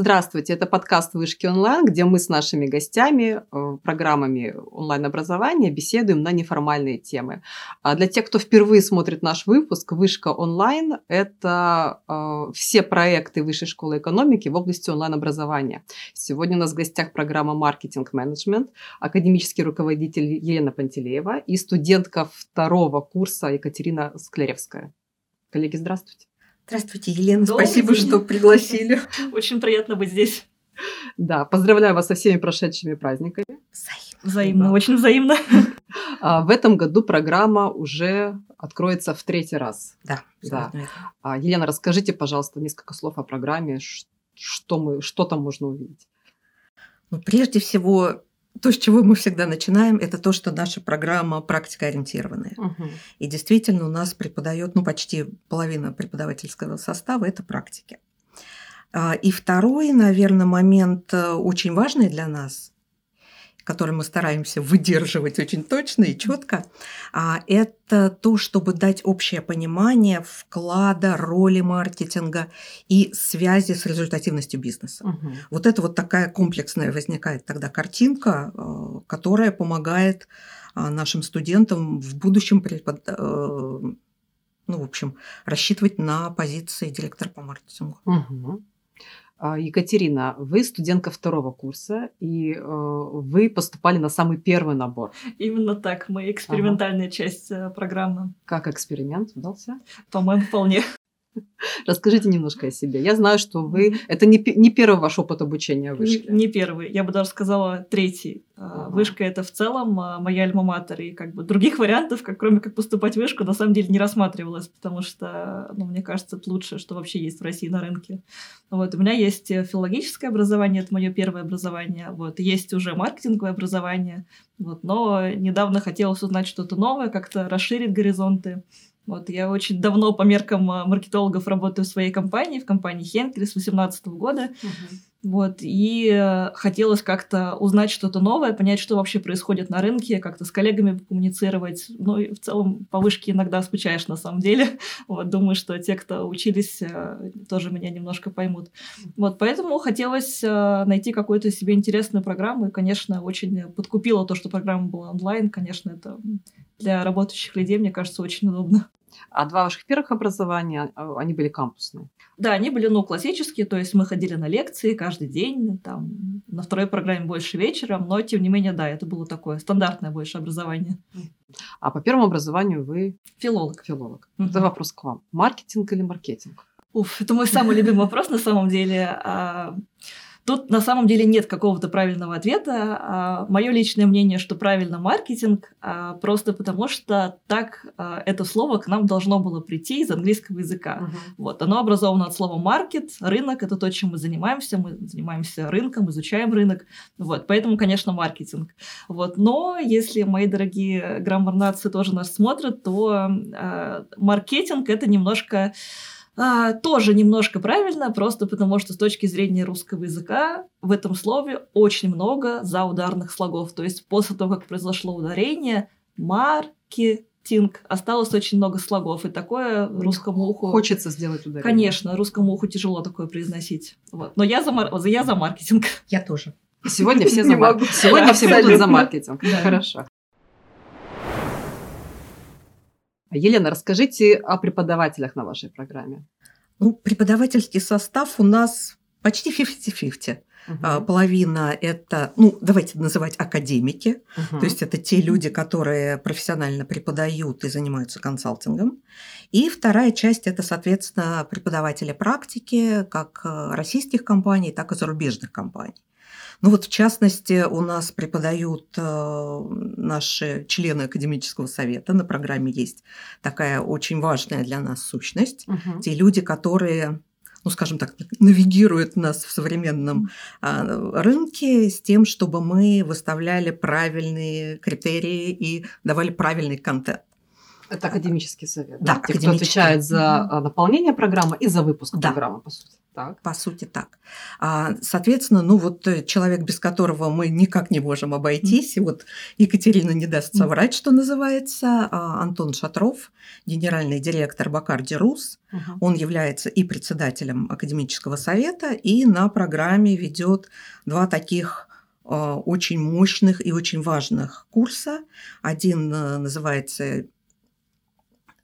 Здравствуйте, это подкаст «Вышки онлайн», где мы с нашими гостями, э, программами онлайн-образования беседуем на неформальные темы. А для тех, кто впервые смотрит наш выпуск, «Вышка онлайн» – это э, все проекты Высшей школы экономики в области онлайн-образования. Сегодня у нас в гостях программа «Маркетинг-менеджмент», академический руководитель Елена Пантелеева и студентка второго курса Екатерина Скляревская. Коллеги, здравствуйте. Здравствуйте, Елена. Добрый Спасибо, день. что пригласили. Очень приятно быть здесь. Да, поздравляю вас со всеми прошедшими праздниками. Взаимно. Взаимно, да. очень взаимно. А, в этом году программа уже откроется в третий раз. Да. да. А, Елена, расскажите, пожалуйста, несколько слов о программе, что, мы, что там можно увидеть. Ну, прежде всего, то, с чего мы всегда начинаем, это то, что наша программа практикоориентированная. Угу. И действительно у нас преподает, ну, почти половина преподавательского состава – это практики. А, и второй, наверное, момент э, очень важный для нас который мы стараемся выдерживать очень точно и четко, а это то, чтобы дать общее понимание вклада, роли маркетинга и связи с результативностью бизнеса. Угу. Вот это вот такая комплексная возникает тогда картинка, э, которая помогает а, нашим студентам в будущем препод... Э, ну, в общем, рассчитывать на позиции директора по маркетингу. Угу. А, Екатерина, вы студентка второго курса, и э, вы поступали на самый первый набор. Именно так, мы экспериментальная ага. часть э, программы. Как эксперимент удался? По-моему, вполне. Расскажите немножко о себе. Я знаю, что вы... Это не, не первый ваш опыт обучения вышке. Не, не первый. Я бы даже сказала третий. А, ага. Вышка – это в целом а, моя альма-матер. И как бы других вариантов, как, кроме как поступать в вышку, на самом деле не рассматривалось, потому что, ну, мне кажется, это лучшее, что вообще есть в России на рынке. Вот. У меня есть филологическое образование, это мое первое образование. Вот. Есть уже маркетинговое образование. Вот. Но недавно хотелось узнать что-то новое, как-то расширить горизонты. Вот, я очень давно по меркам а, маркетологов работаю в своей компании, в компании Хенкель с 2018 года. Uh-huh. Вот, и э, хотелось как-то узнать что-то новое, понять, что вообще происходит на рынке, как-то с коллегами коммуницировать. Ну и в целом по вышке иногда скучаешь на самом деле. Вот, думаю, что те, кто учились, э, тоже меня немножко поймут. Вот, поэтому хотелось э, найти какую-то себе интересную программу. И, конечно, очень подкупило то, что программа была онлайн. Конечно, это для работающих людей, мне кажется, очень удобно. А два ваших первых образования, а, они были кампусные? Да, они были, ну, классические, то есть мы ходили на лекции каждый день, там, на второй программе больше вечером, но, тем не менее, да, это было такое стандартное больше образование. А по первому образованию вы? Филолог. Филолог. Угу. Это вопрос к вам. Маркетинг или маркетинг? Уф, это мой самый любимый вопрос на самом деле. Тут на самом деле нет какого-то правильного ответа. А, мое личное мнение, что правильно маркетинг, а, просто потому что так а, это слово к нам должно было прийти из английского языка. Uh-huh. Вот, оно образовано от слова маркет, рынок, это то, чем мы занимаемся, мы занимаемся рынком, изучаем рынок, вот, поэтому, конечно, маркетинг. Вот, но если мои дорогие граммар-нации тоже нас смотрят, то маркетинг это немножко а, тоже немножко правильно, просто потому что с точки зрения русского языка в этом слове очень много заударных слогов. То есть после того, как произошло ударение, маркетинг, осталось очень много слогов. И такое русскому уху... Хочется сделать ударение. Конечно, русскому уху тяжело такое произносить. Вот. Но я за, мар... я за маркетинг. Я тоже. Сегодня все за маркетинг. Сегодня все будут за маркетинг. Хорошо. Елена, расскажите о преподавателях на вашей программе. Ну, преподавательский состав у нас почти 50-50. Угу. Половина это, ну, давайте называть академики, угу. то есть это те люди, которые профессионально преподают и занимаются консалтингом. И вторая часть это, соответственно, преподаватели практики, как э, российских компаний, так и зарубежных компаний. Ну вот в частности у нас преподают э, наши члены академического совета. На программе есть такая очень важная для нас сущность. Угу. Те люди, которые ну, скажем так, навигируют нас в современном а, рынке с тем, чтобы мы выставляли правильные критерии и давали правильный контент. Это академический совет. Да, да? Те, кто отвечает за наполнение программы и за выпуск да. программы, по сути. Так. По сути так. А, соответственно, ну вот э, человек, без которого мы никак не можем обойтись, и вот Екатерина не даст соврать, что называется, а, Антон Шатров, генеральный директор Бакарди Рус. Mm-hmm. Он является и председателем академического совета, и на программе ведет два таких а, очень мощных и очень важных курса. Один э, называется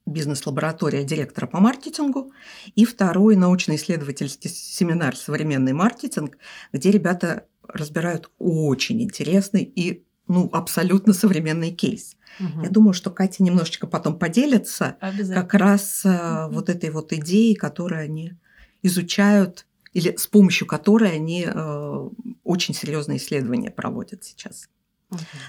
бизнес-лаборатория директора по маркетингу, и второй научно-исследовательский семинар «Современный маркетинг», где ребята разбирают очень интересный и ну, абсолютно современный кейс. Угу. Я думаю, что Катя немножечко потом поделится как раз угу. вот этой вот идеей, которую они изучают или с помощью которой они э, очень серьезные исследования проводят сейчас.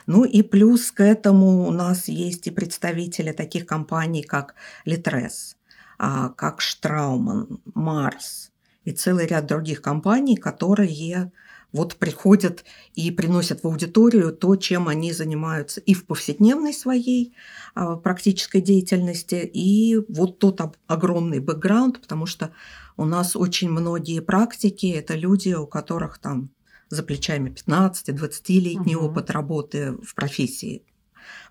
Ну и плюс к этому у нас есть и представители таких компаний, как Litres, а, как Штрауман, Марс и целый ряд других компаний, которые вот приходят и приносят в аудиторию то, чем они занимаются и в повседневной своей а, практической деятельности, и вот тот огромный бэкграунд, потому что у нас очень многие практики – это люди, у которых там за плечами 15-20-летний угу. опыт работы в профессии.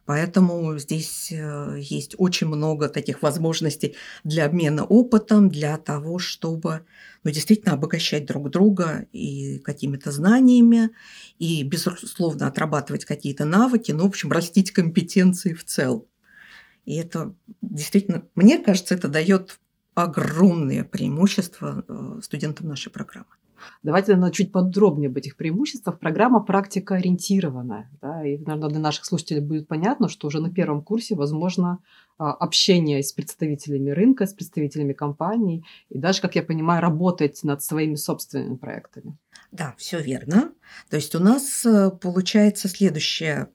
Поэтому здесь э, есть очень много таких возможностей для обмена опытом, для того, чтобы ну, действительно обогащать друг друга и какими-то знаниями, и, безусловно, отрабатывать какие-то навыки, ну, в общем, растить компетенции в целом. И это действительно, мне кажется, это дает огромные преимущества э, студентам нашей программы. Давайте, наверное, чуть подробнее об этих преимуществах. Программа практика ориентированная. Да, и, наверное, для наших слушателей будет понятно, что уже на первом курсе возможно а, общение с представителями рынка, с представителями компаний и даже, как я понимаю, работать над своими собственными проектами. Да, все верно. То есть у нас э, получается следующая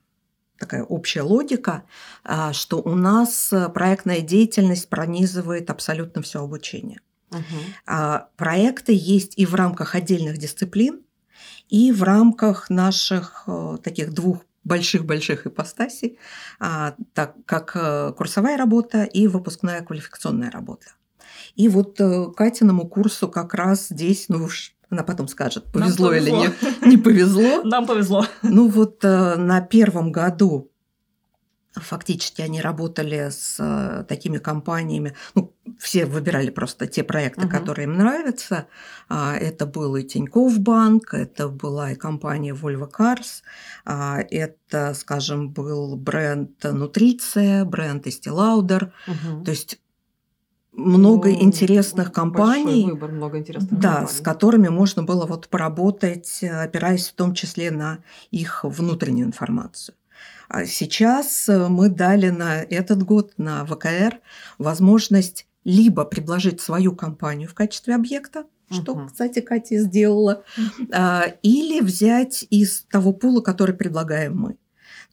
такая общая логика, а, что у нас э, проектная деятельность пронизывает абсолютно все обучение. Угу. Проекты есть и в рамках отдельных дисциплин, и в рамках наших э, таких двух больших-больших ипостасей, а, так как э, курсовая работа и выпускная квалификационная работа. И вот э, Катиному курсу как раз здесь, ну уж она потом скажет, повезло, повезло. или не, не повезло. Нам повезло. Ну вот на первом году Фактически они работали с э, такими компаниями, ну, все выбирали просто те проекты, угу. которые им нравятся. А, это был и Тинькофф Банк, это была и компания Volvo Cars, а, это, скажем, был бренд Нутриция, бренд Estee Lauder. Угу. То есть много ну, интересных компаний, выбор, много интересных да, компаний. с которыми можно было вот поработать, опираясь в том числе на их внутреннюю информацию. А сейчас э, мы дали на этот год, на ВКР, возможность либо предложить свою компанию в качестве объекта, что, uh кстати, Катя сделала, uh или взять из того пула, который предлагаем мы.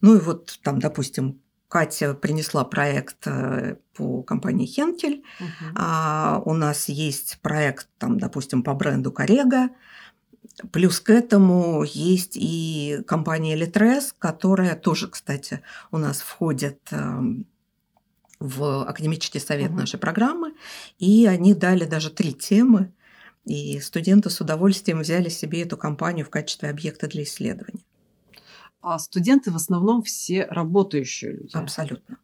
Ну и вот там, допустим, Катя принесла проект э, по компании Хенкель. Uh-huh. А у нас есть проект, там, допустим, по бренду Корега. Плюс к этому есть и компания Litres, которая тоже, кстати, у нас входит эм, в академический совет угу. нашей программы, и они дали даже три темы, и студенты с удовольствием взяли себе эту компанию в качестве объекта для исследования. А студенты в основном все работающие люди. Абсолютно.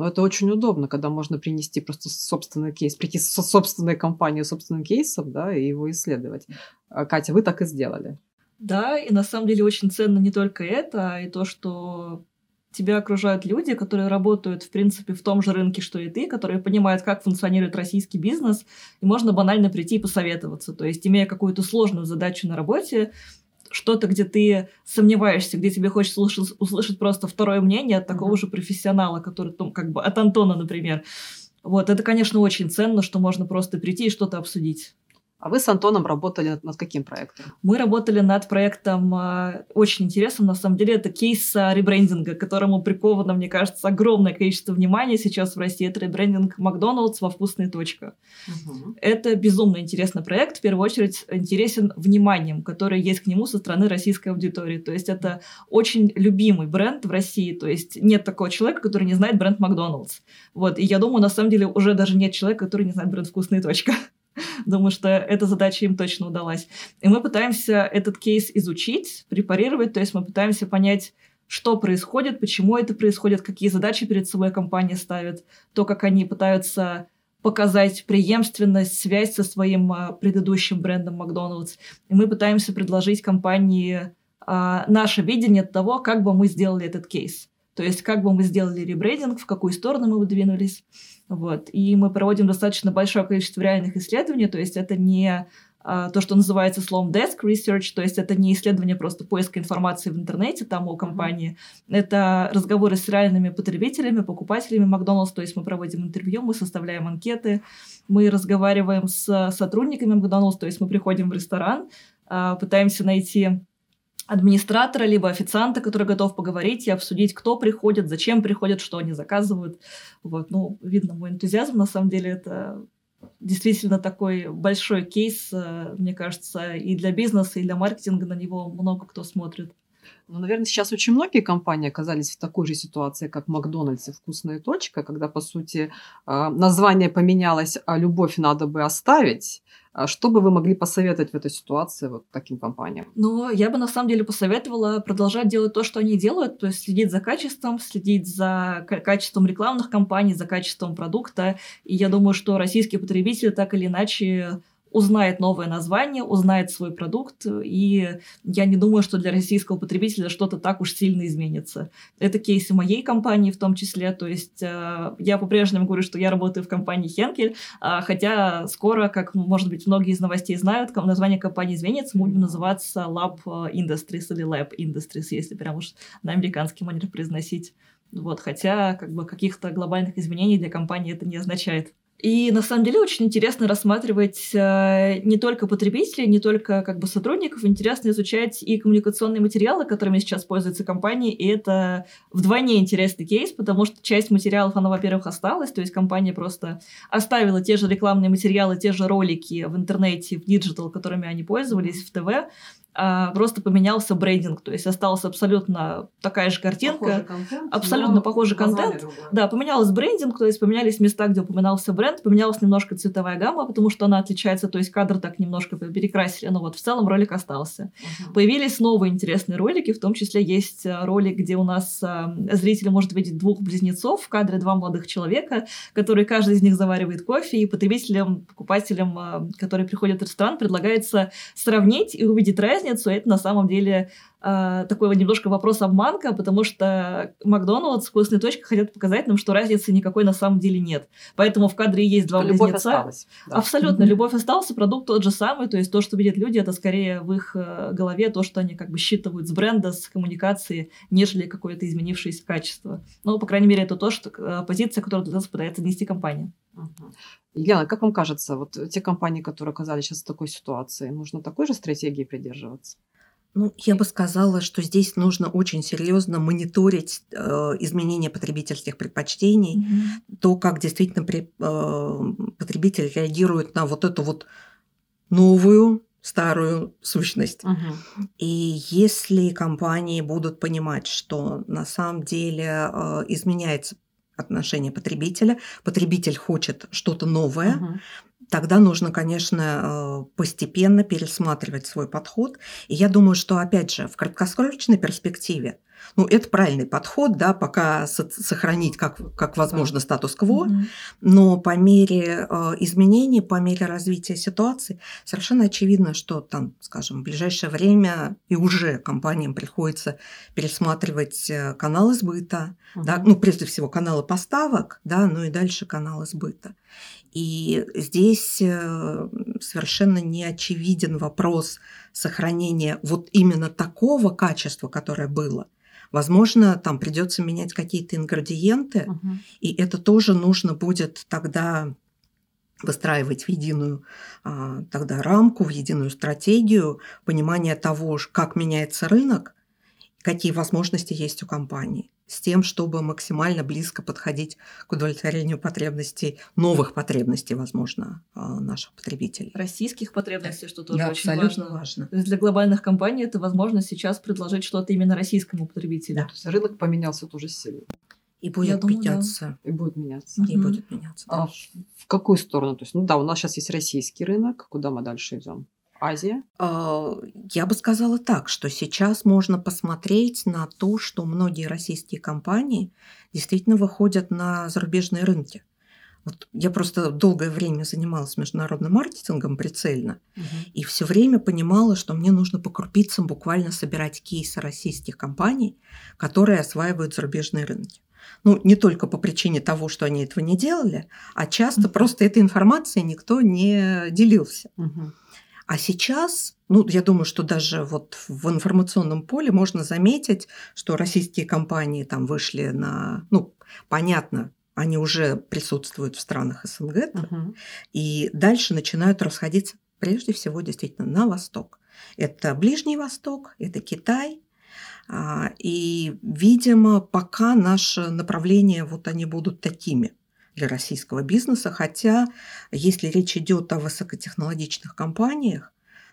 Но это очень удобно, когда можно принести просто собственный кейс, прийти со собственной компанией, собственным кейсом, да, и его исследовать. А, Катя, вы так и сделали. Да, и на самом деле очень ценно не только это, а и то, что тебя окружают люди, которые работают, в принципе, в том же рынке, что и ты, которые понимают, как функционирует российский бизнес, и можно банально прийти и посоветоваться. То есть, имея какую-то сложную задачу на работе, что-то, где ты сомневаешься, где тебе хочется услышать, услышать просто второе мнение от такого mm-hmm. же профессионала, который, ну, как бы, от Антона, например. Вот, это, конечно, очень ценно, что можно просто прийти и что-то обсудить. А вы с Антоном работали над каким проектом? Мы работали над проектом э, очень интересным. На самом деле, это кейс э, ребрендинга, которому приковано, мне кажется, огромное количество внимания сейчас в России. Это ребрендинг Макдоналдс во вкусная точка. Угу. Это безумно интересный проект. В первую очередь интересен вниманием, которое есть к нему со стороны российской аудитории. То есть это очень любимый бренд в России. То есть нет такого человека, который не знает бренд Макдоналдс. Вот. И я думаю, на самом деле уже даже нет человека, который не знает бренд вкусная точка. Думаю, что эта задача им точно удалась. И мы пытаемся этот кейс изучить, препарировать, то есть мы пытаемся понять, что происходит, почему это происходит, какие задачи перед собой компания ставит, то, как они пытаются показать преемственность, связь со своим а, предыдущим брендом Макдоналдс. И мы пытаемся предложить компании а, наше видение того, как бы мы сделали этот кейс. То есть, как бы мы сделали ребрендинг, в какую сторону мы бы двинулись. Вот. И мы проводим достаточно большое количество реальных исследований, то есть это не а, то, что называется словом desk research, то есть это не исследование просто поиска информации в интернете там о компании, mm-hmm. это разговоры с реальными потребителями, покупателями Макдоналдс, то есть мы проводим интервью, мы составляем анкеты, мы разговариваем с сотрудниками Макдоналдс, то есть мы приходим в ресторан, а, пытаемся найти администратора, либо официанта, который готов поговорить и обсудить, кто приходит, зачем приходят, что они заказывают. Вот, ну, видно мой энтузиазм, на самом деле это действительно такой большой кейс, э, мне кажется, и для бизнеса, и для маркетинга на него много кто смотрит. Ну, наверное, сейчас очень многие компании оказались в такой же ситуации, как Макдональдс и «Вкусная точка», когда, по сути, э, название поменялось, а любовь надо бы оставить. А что бы вы могли посоветовать в этой ситуации вот таким компаниям? Ну, я бы на самом деле посоветовала продолжать делать то, что они делают, то есть следить за качеством, следить за качеством рекламных кампаний, за качеством продукта. И я думаю, что российские потребители так или иначе узнает новое название, узнает свой продукт, и я не думаю, что для российского потребителя что-то так уж сильно изменится. Это кейсы моей компании в том числе, то есть э, я по-прежнему говорю, что я работаю в компании Хенкель, э, хотя скоро, как, может быть, многие из новостей знают, название компании изменится, мы будем называться Lab Industries или Lab Industries, если прям уж на американский манер произносить. Вот, хотя как бы каких-то глобальных изменений для компании это не означает. И на самом деле очень интересно рассматривать э, не только потребителей, не только как бы сотрудников, интересно изучать и коммуникационные материалы, которыми сейчас пользуются компании, и это вдвойне интересный кейс, потому что часть материалов, она, во-первых, осталась, то есть компания просто оставила те же рекламные материалы, те же ролики в интернете, в digital, которыми они пользовались, в ТВ, а, просто поменялся брендинг, то есть осталась абсолютно такая же картинка, похожий контент, абсолютно похожий контент. Да, поменялся брендинг, то есть поменялись места, где упоминался бренд, поменялась немножко цветовая гамма, потому что она отличается, то есть кадр так немножко перекрасили, но вот в целом ролик остался. Uh-huh. Появились новые интересные ролики, в том числе есть а, ролик, где у нас а, зритель может видеть двух близнецов в кадре, два молодых человека, которые каждый из них заваривает кофе, и потребителям, покупателям, которые приходят в ресторан, предлагается сравнить и увидеть разницу разницу, это на самом деле э, такой немножко вопрос-обманка, потому что Макдоналдс, вкусная точка хотят показать нам, что разницы никакой на самом деле нет. Поэтому в кадре есть два близнеца. Осталась, да. Абсолютно, mm-hmm. любовь осталась, продукт тот же самый, то есть то, что видят люди, это скорее в их э, голове то, что они как бы считывают с бренда, с коммуникации, нежели какое-то изменившееся качество. Ну, по крайней мере, это то, что э, позиция, которую туда пытается нести компания. Uh-huh. Елена, как вам кажется, вот те компании, которые оказались сейчас в такой ситуации, нужно такой же стратегии придерживаться? Ну, я бы сказала, что здесь нужно очень серьезно мониторить э, изменения потребительских предпочтений, mm-hmm. то, как действительно при, э, потребитель реагирует на вот эту вот новую старую сущность. Uh-huh. И если компании будут понимать, что на самом деле э, изменяется отношение потребителя, потребитель хочет что-то новое, uh-huh тогда нужно, конечно, э, постепенно пересматривать свой подход. И я думаю, что, опять же, в краткосрочной перспективе, ну, это правильный подход, да, пока сохранить как, как возможно статус-кво, mm-hmm. но по мере э, изменений, по мере развития ситуации, совершенно очевидно, что там, скажем, в ближайшее время и уже компаниям приходится пересматривать э, каналы сбыта, mm-hmm. да, ну, прежде всего, каналы поставок, да, ну и дальше каналы сбыта. И здесь э, совершенно не очевиден вопрос сохранения вот именно такого качества, которое было. Возможно, там придется менять какие-то ингредиенты, угу. и это тоже нужно будет тогда выстраивать в единую а, тогда рамку, в единую стратегию, понимание того, как меняется рынок, какие возможности есть у компании с тем, чтобы максимально близко подходить к удовлетворению потребностей, новых потребностей, возможно, а, наших потребителей. Российских потребностей, что тоже да, очень важно. важно. То есть для глобальных компаний это возможность сейчас предложить что-то именно российскому потребителю. Да, то есть рынок поменялся тоже сильно. И будет думаю, меняться. Да. И будет меняться. И угу. будет меняться. Да. А в какую сторону? То есть, ну да, у нас сейчас есть российский рынок. Куда мы дальше идем? Азия? А, я бы сказала так, что сейчас можно посмотреть на то, что многие российские компании действительно выходят на зарубежные рынки. Вот я просто долгое время занималась международным маркетингом прицельно, угу. и все время понимала, что мне нужно по крупицам буквально собирать кейсы российских компаний, которые осваивают зарубежные рынки. Ну, не только по причине того, что они этого не делали, а часто угу. просто этой информацией никто не делился. Угу. А сейчас, ну, я думаю, что даже вот в информационном поле можно заметить, что российские компании там вышли на, ну, понятно, они уже присутствуют в странах СНГ, угу. и дальше начинают расходиться прежде всего действительно на восток. Это Ближний Восток, это Китай, а, и, видимо, пока наше направление, вот они будут такими для российского бизнеса, хотя если речь идет о высокотехнологичных компаниях,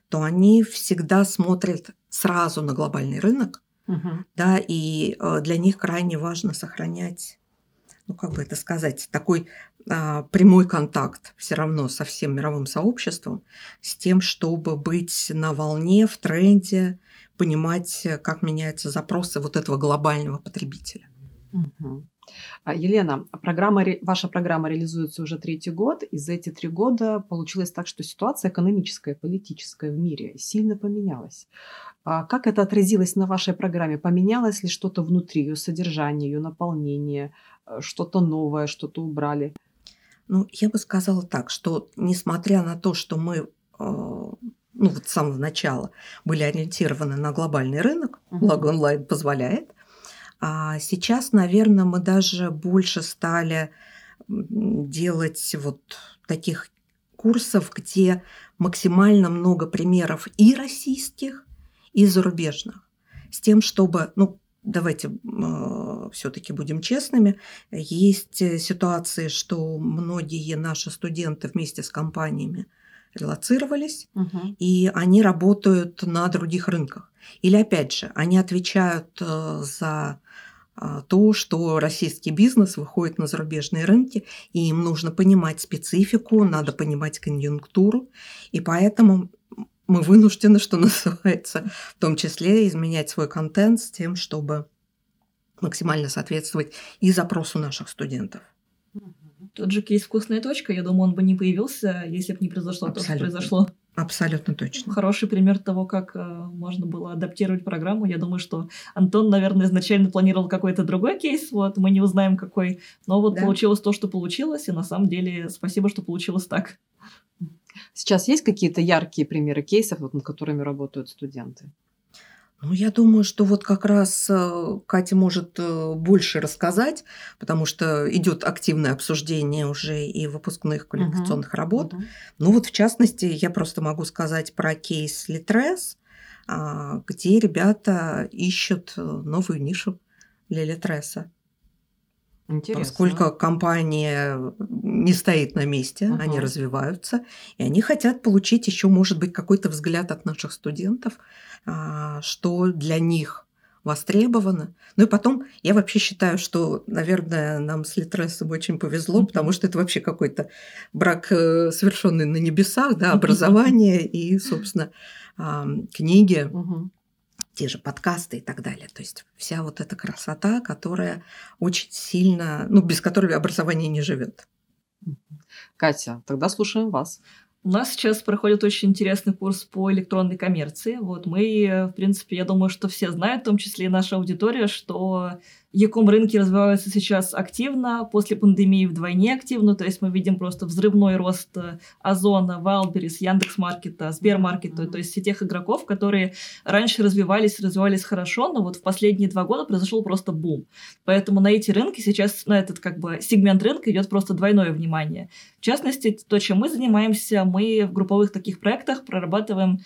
то они всегда смотрят сразу на глобальный рынок, угу. да, и э, для них крайне важно сохранять ну как бы это сказать, такой а, прямой контакт все равно со всем мировым сообществом, с тем, чтобы быть на волне, в тренде, понимать, как меняются запросы вот этого глобального потребителя. Угу. Елена, программа, ваша программа реализуется уже третий год, и за эти три года получилось так, что ситуация экономическая, политическая в мире сильно поменялась. А как это отразилось на вашей программе? Поменялось ли что-то внутри, ее содержание, ее наполнение, э, что-то новое, что-то убрали? Ну, я бы сказала так, что несмотря на то, что мы ну, вот с самого начала были ориентированы на глобальный рынок, uh-huh. благо онлайн позволяет, а сейчас, наверное, мы даже больше стали делать вот таких курсов, где максимально много примеров и российских, и зарубежных, с тем, чтобы, ну, давайте э, все-таки будем честными, есть ситуации, что многие наши студенты вместе с компаниями релацировались, угу. и они работают на других рынках. Или опять же, они отвечают э, за а, то, что российский бизнес выходит на зарубежные рынки, и им нужно понимать специфику, надо понимать конъюнктуру, и поэтому мы вынуждены, что называется, в том числе изменять свой контент с тем, чтобы максимально соответствовать и запросу наших студентов. Тот же кейс «Вкусная точка», я думаю, он бы не появился, если бы не произошло Абсолютно. то, что произошло. Абсолютно точно. Хороший пример того, как э, можно было адаптировать программу. Я думаю, что Антон, наверное, изначально планировал какой-то другой кейс, вот, мы не узнаем какой, но вот да. получилось то, что получилось, и на самом деле спасибо, что получилось так. Сейчас есть какие-то яркие примеры кейсов, вот, над которыми работают студенты? Ну, я думаю, что вот как раз э, Катя может э, больше рассказать, потому что идет активное обсуждение уже и выпускных квалификационных uh-huh. работ. Uh-huh. Ну вот в частности, я просто могу сказать про кейс Литрес, а, где ребята ищут э, новую нишу для Литреса. Интересно. Поскольку компания не стоит на месте, uh-huh. они развиваются, и они хотят получить еще, может быть, какой-то взгляд от наших студентов что для них востребовано. Ну и потом, я вообще считаю, что, наверное, нам с Литресом очень повезло, потому что это вообще какой-то брак, э, совершенный на небесах, да, образование и, собственно, книги, те же подкасты и так далее. То есть вся вот эта красота, которая очень сильно, ну, без которой образование не живет. Катя, тогда слушаем вас. У нас сейчас проходит очень интересный курс по электронной коммерции. Вот мы, в принципе, я думаю, что все знают, в том числе и наша аудитория, что Яком рынки развиваются сейчас активно, после пандемии вдвойне активно, то есть мы видим просто взрывной рост э, Озона, Валберис, Яндекс.Маркета, Сбермаркета, mm-hmm. то есть все тех игроков, которые раньше развивались, развивались хорошо, но вот в последние два года произошел просто бум. Поэтому на эти рынки сейчас, на этот как бы сегмент рынка идет просто двойное внимание. В частности, то, чем мы занимаемся, мы в групповых таких проектах прорабатываем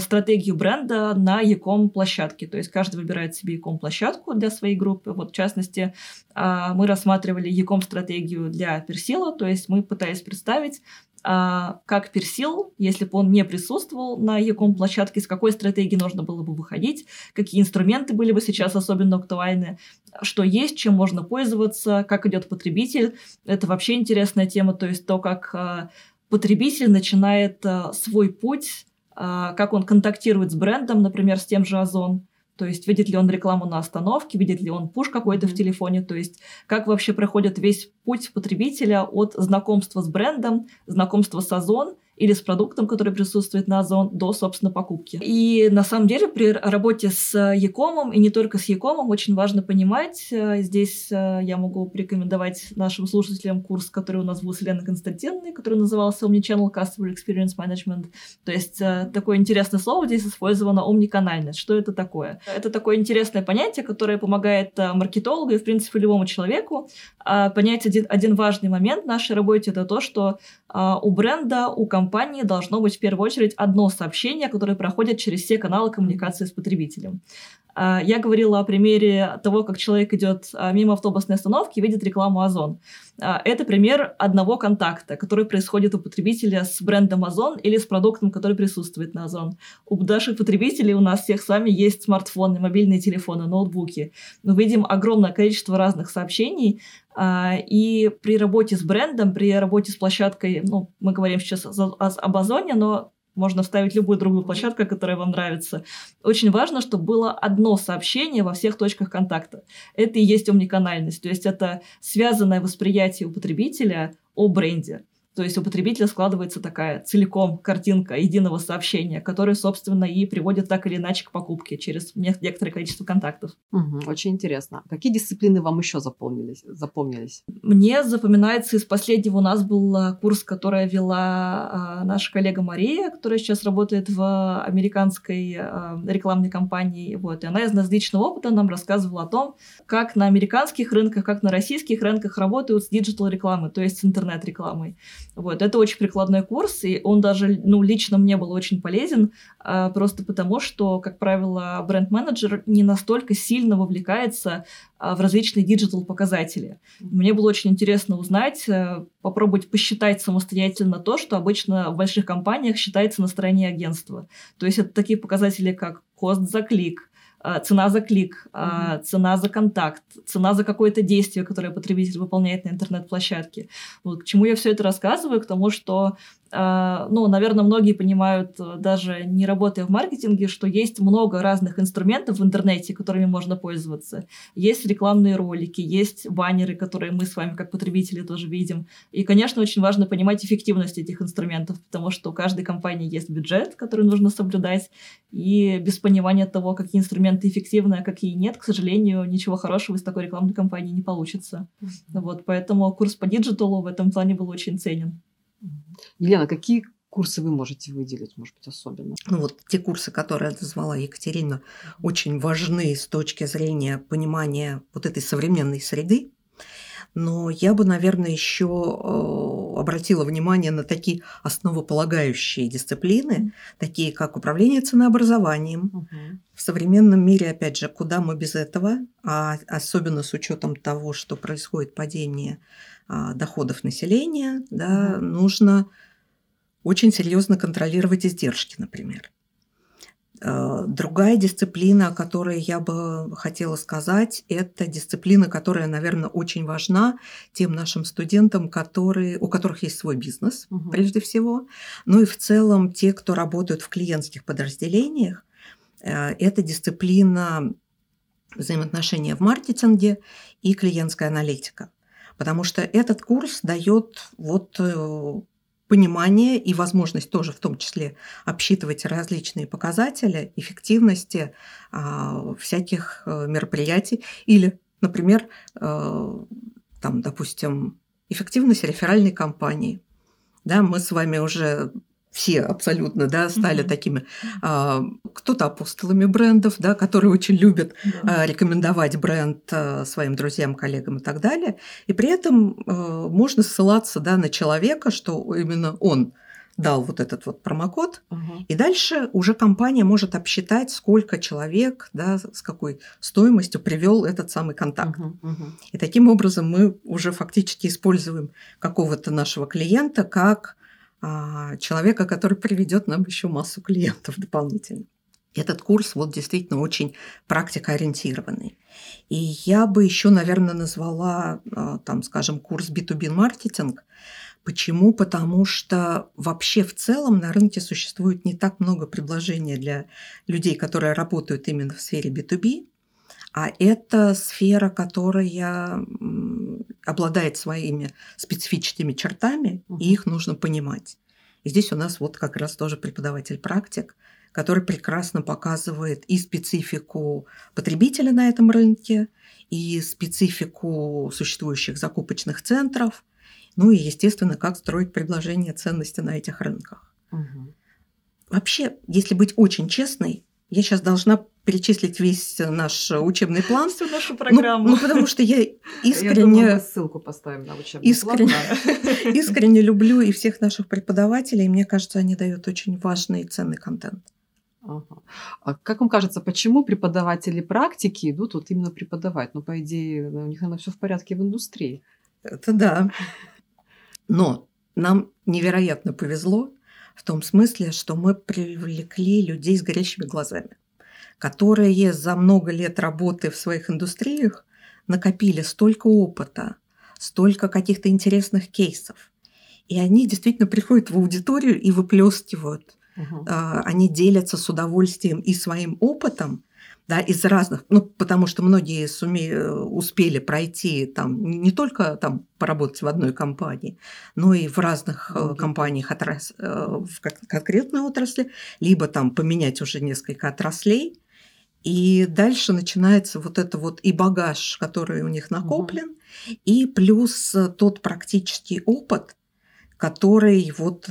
стратегию бренда на Яком площадке. То есть каждый выбирает себе Яком площадку для своей группы. Вот в частности, а, мы рассматривали Яком стратегию для Персила, то есть мы пытались представить, а, как персил, если бы он не присутствовал на Яком площадке, с какой стратегии нужно было бы выходить, какие инструменты были бы сейчас особенно актуальны, что есть, чем можно пользоваться, как идет потребитель. Это вообще интересная тема, то есть то, как а, потребитель начинает а, свой путь, как он контактирует с брендом, например, с тем же Озон, то есть видит ли он рекламу на остановке, видит ли он пуш какой-то в телефоне, то есть как вообще проходит весь путь потребителя от знакомства с брендом, знакомства с Озон или с продуктом, который присутствует на Озон, до, собственно, покупки. И на самом деле при работе с Якомом, и не только с Якомом, очень важно понимать, э, здесь э, я могу порекомендовать нашим слушателям курс, который у нас был с Еленой Константиновной, который назывался Omnichannel Customer Experience Management. То есть э, такое интересное слово здесь использовано омниканальность. Что это такое? Это такое интересное понятие, которое помогает маркетологу и, в принципе, любому человеку понять один, один важный момент в нашей работе. Это то, что у бренда, у компании компании должно быть в первую очередь одно сообщение, которое проходит через все каналы коммуникации с потребителем. А, я говорила о примере того, как человек идет а, мимо автобусной остановки и видит рекламу Озон. А, это пример одного контакта, который происходит у потребителя с брендом Озон или с продуктом, который присутствует на Озон. У наших потребителей, у нас всех с вами есть смартфоны, мобильные телефоны, ноутбуки. Мы видим огромное количество разных сообщений, и при работе с брендом, при работе с площадкой, ну, мы говорим сейчас об Озоне, но можно вставить любую другую площадку, которая вам нравится. Очень важно, чтобы было одно сообщение во всех точках контакта. Это и есть омниканальность. То есть это связанное восприятие у потребителя о бренде. То есть у потребителя складывается такая целиком картинка единого сообщения, которое, собственно, и приводит так или иначе к покупке через некоторое количество контактов. Угу, очень интересно. Какие дисциплины вам еще запомнились? запомнились? Мне запоминается из последнего у нас был а, курс, который вела а, наша коллега Мария, которая сейчас работает в американской а, рекламной компании. Вот. И она из личного опыта нам рассказывала о том, как на американских рынках, как на российских рынках работают с digital-рекламой, то есть с интернет-рекламой. Вот, это очень прикладной курс, и он даже, ну, лично мне был очень полезен, а, просто потому что, как правило, бренд-менеджер не настолько сильно вовлекается а, в различные диджитал-показатели. Мне было очень интересно узнать, а, попробовать посчитать самостоятельно то, что обычно в больших компаниях считается на стороне агентства. То есть это такие показатели, как кост за клик, цена за клик, mm-hmm. цена за контакт, цена за какое-то действие, которое потребитель выполняет на интернет-площадке. Вот к чему я все это рассказываю? К тому, что а, ну, наверное, многие понимают, э, даже не работая в маркетинге, что есть много разных инструментов в интернете, которыми можно пользоваться. Есть рекламные ролики, есть баннеры, которые мы с вами как потребители тоже видим. И, конечно, очень важно понимать эффективность этих инструментов, потому что у каждой компании есть бюджет, который нужно соблюдать, и без понимания того, какие инструменты эффективны, а какие нет, к сожалению, ничего хорошего из такой рекламной кампании не получится. Вот, поэтому курс по digital у в этом плане был очень ценен. Елена, какие курсы вы можете выделить, может быть, особенно? Ну вот те курсы, которые назвала Екатерина, очень важны с точки зрения понимания вот этой современной среды. Но я бы, наверное, еще э, обратила внимание на такие основополагающие дисциплины, такие как управление ценообразованием. Угу. В современном мире, опять же, куда мы без этого, а особенно с учетом того, что происходит падение доходов населения, да, угу. нужно очень серьезно контролировать издержки, например. А, другая дисциплина, о которой я бы хотела сказать, это дисциплина, которая, наверное, очень важна тем нашим студентам, которые, у которых есть свой бизнес, угу. прежде всего, ну и в целом те, кто работают в клиентских подразделениях. А, это дисциплина взаимоотношения в маркетинге и клиентская аналитика потому что этот курс дает вот э, понимание и возможность тоже в том числе обсчитывать различные показатели эффективности а, всяких э, мероприятий или, например, э, там, допустим, эффективность реферальной кампании. Да, мы с вами уже все абсолютно, да, стали mm-hmm. такими, а, кто-то апостолами брендов, да, которые очень любят mm-hmm. рекомендовать бренд а, своим друзьям, коллегам и так далее. И при этом можно ссылаться, да, на человека, что именно он дал вот этот вот промокод, uh-huh. и дальше уже компания может обсчитать, сколько человек, да, с какой стоимостью привел этот самый контакт. Uh-huh. Uh-huh. И таким образом мы уже фактически используем какого-то нашего клиента как человека, который приведет нам еще массу клиентов дополнительно. Этот курс вот действительно очень практикоориентированный. И я бы еще, наверное, назвала, а, там, скажем, курс B2B маркетинг. Почему? Потому что вообще в целом на рынке существует не так много предложений для людей, которые работают именно в сфере B2B, а это сфера, которая обладает своими специфическими чертами, и их нужно понимать. И здесь у нас вот как раз тоже преподаватель-практик, который прекрасно показывает и специфику потребителя на этом рынке, и специфику существующих закупочных центров, ну и, естественно, как строить предложение ценности на этих рынках. Угу. Вообще, если быть очень честной, я сейчас должна перечислить весь наш учебный план. Всю нашу программу. Ну, ну потому что я искренне... Я думаю, ссылку поставим на учебный искренне, план. искренне люблю и всех наших преподавателей, и мне кажется, они дают очень важный и ценный контент. Ага. А как вам кажется, почему преподаватели практики идут вот именно преподавать? Ну, по идее, у них, наверное, все в порядке в индустрии. Это да. Но нам невероятно повезло в том смысле, что мы привлекли людей с горящими глазами, которые за много лет работы в своих индустриях накопили столько опыта, столько каких-то интересных кейсов. И они действительно приходят в аудиторию и выплескивают Угу. Они делятся с удовольствием и своим опытом, да, из разных, ну, потому что многие суме, успели пройти там не только там поработать в одной компании, но и в разных mm компаниях отрас, э, в конкретной отрасли, либо там поменять уже несколько отраслей. И дальше начинается вот это вот и багаж, который у них накоплен, угу. и плюс тот практический опыт, который вот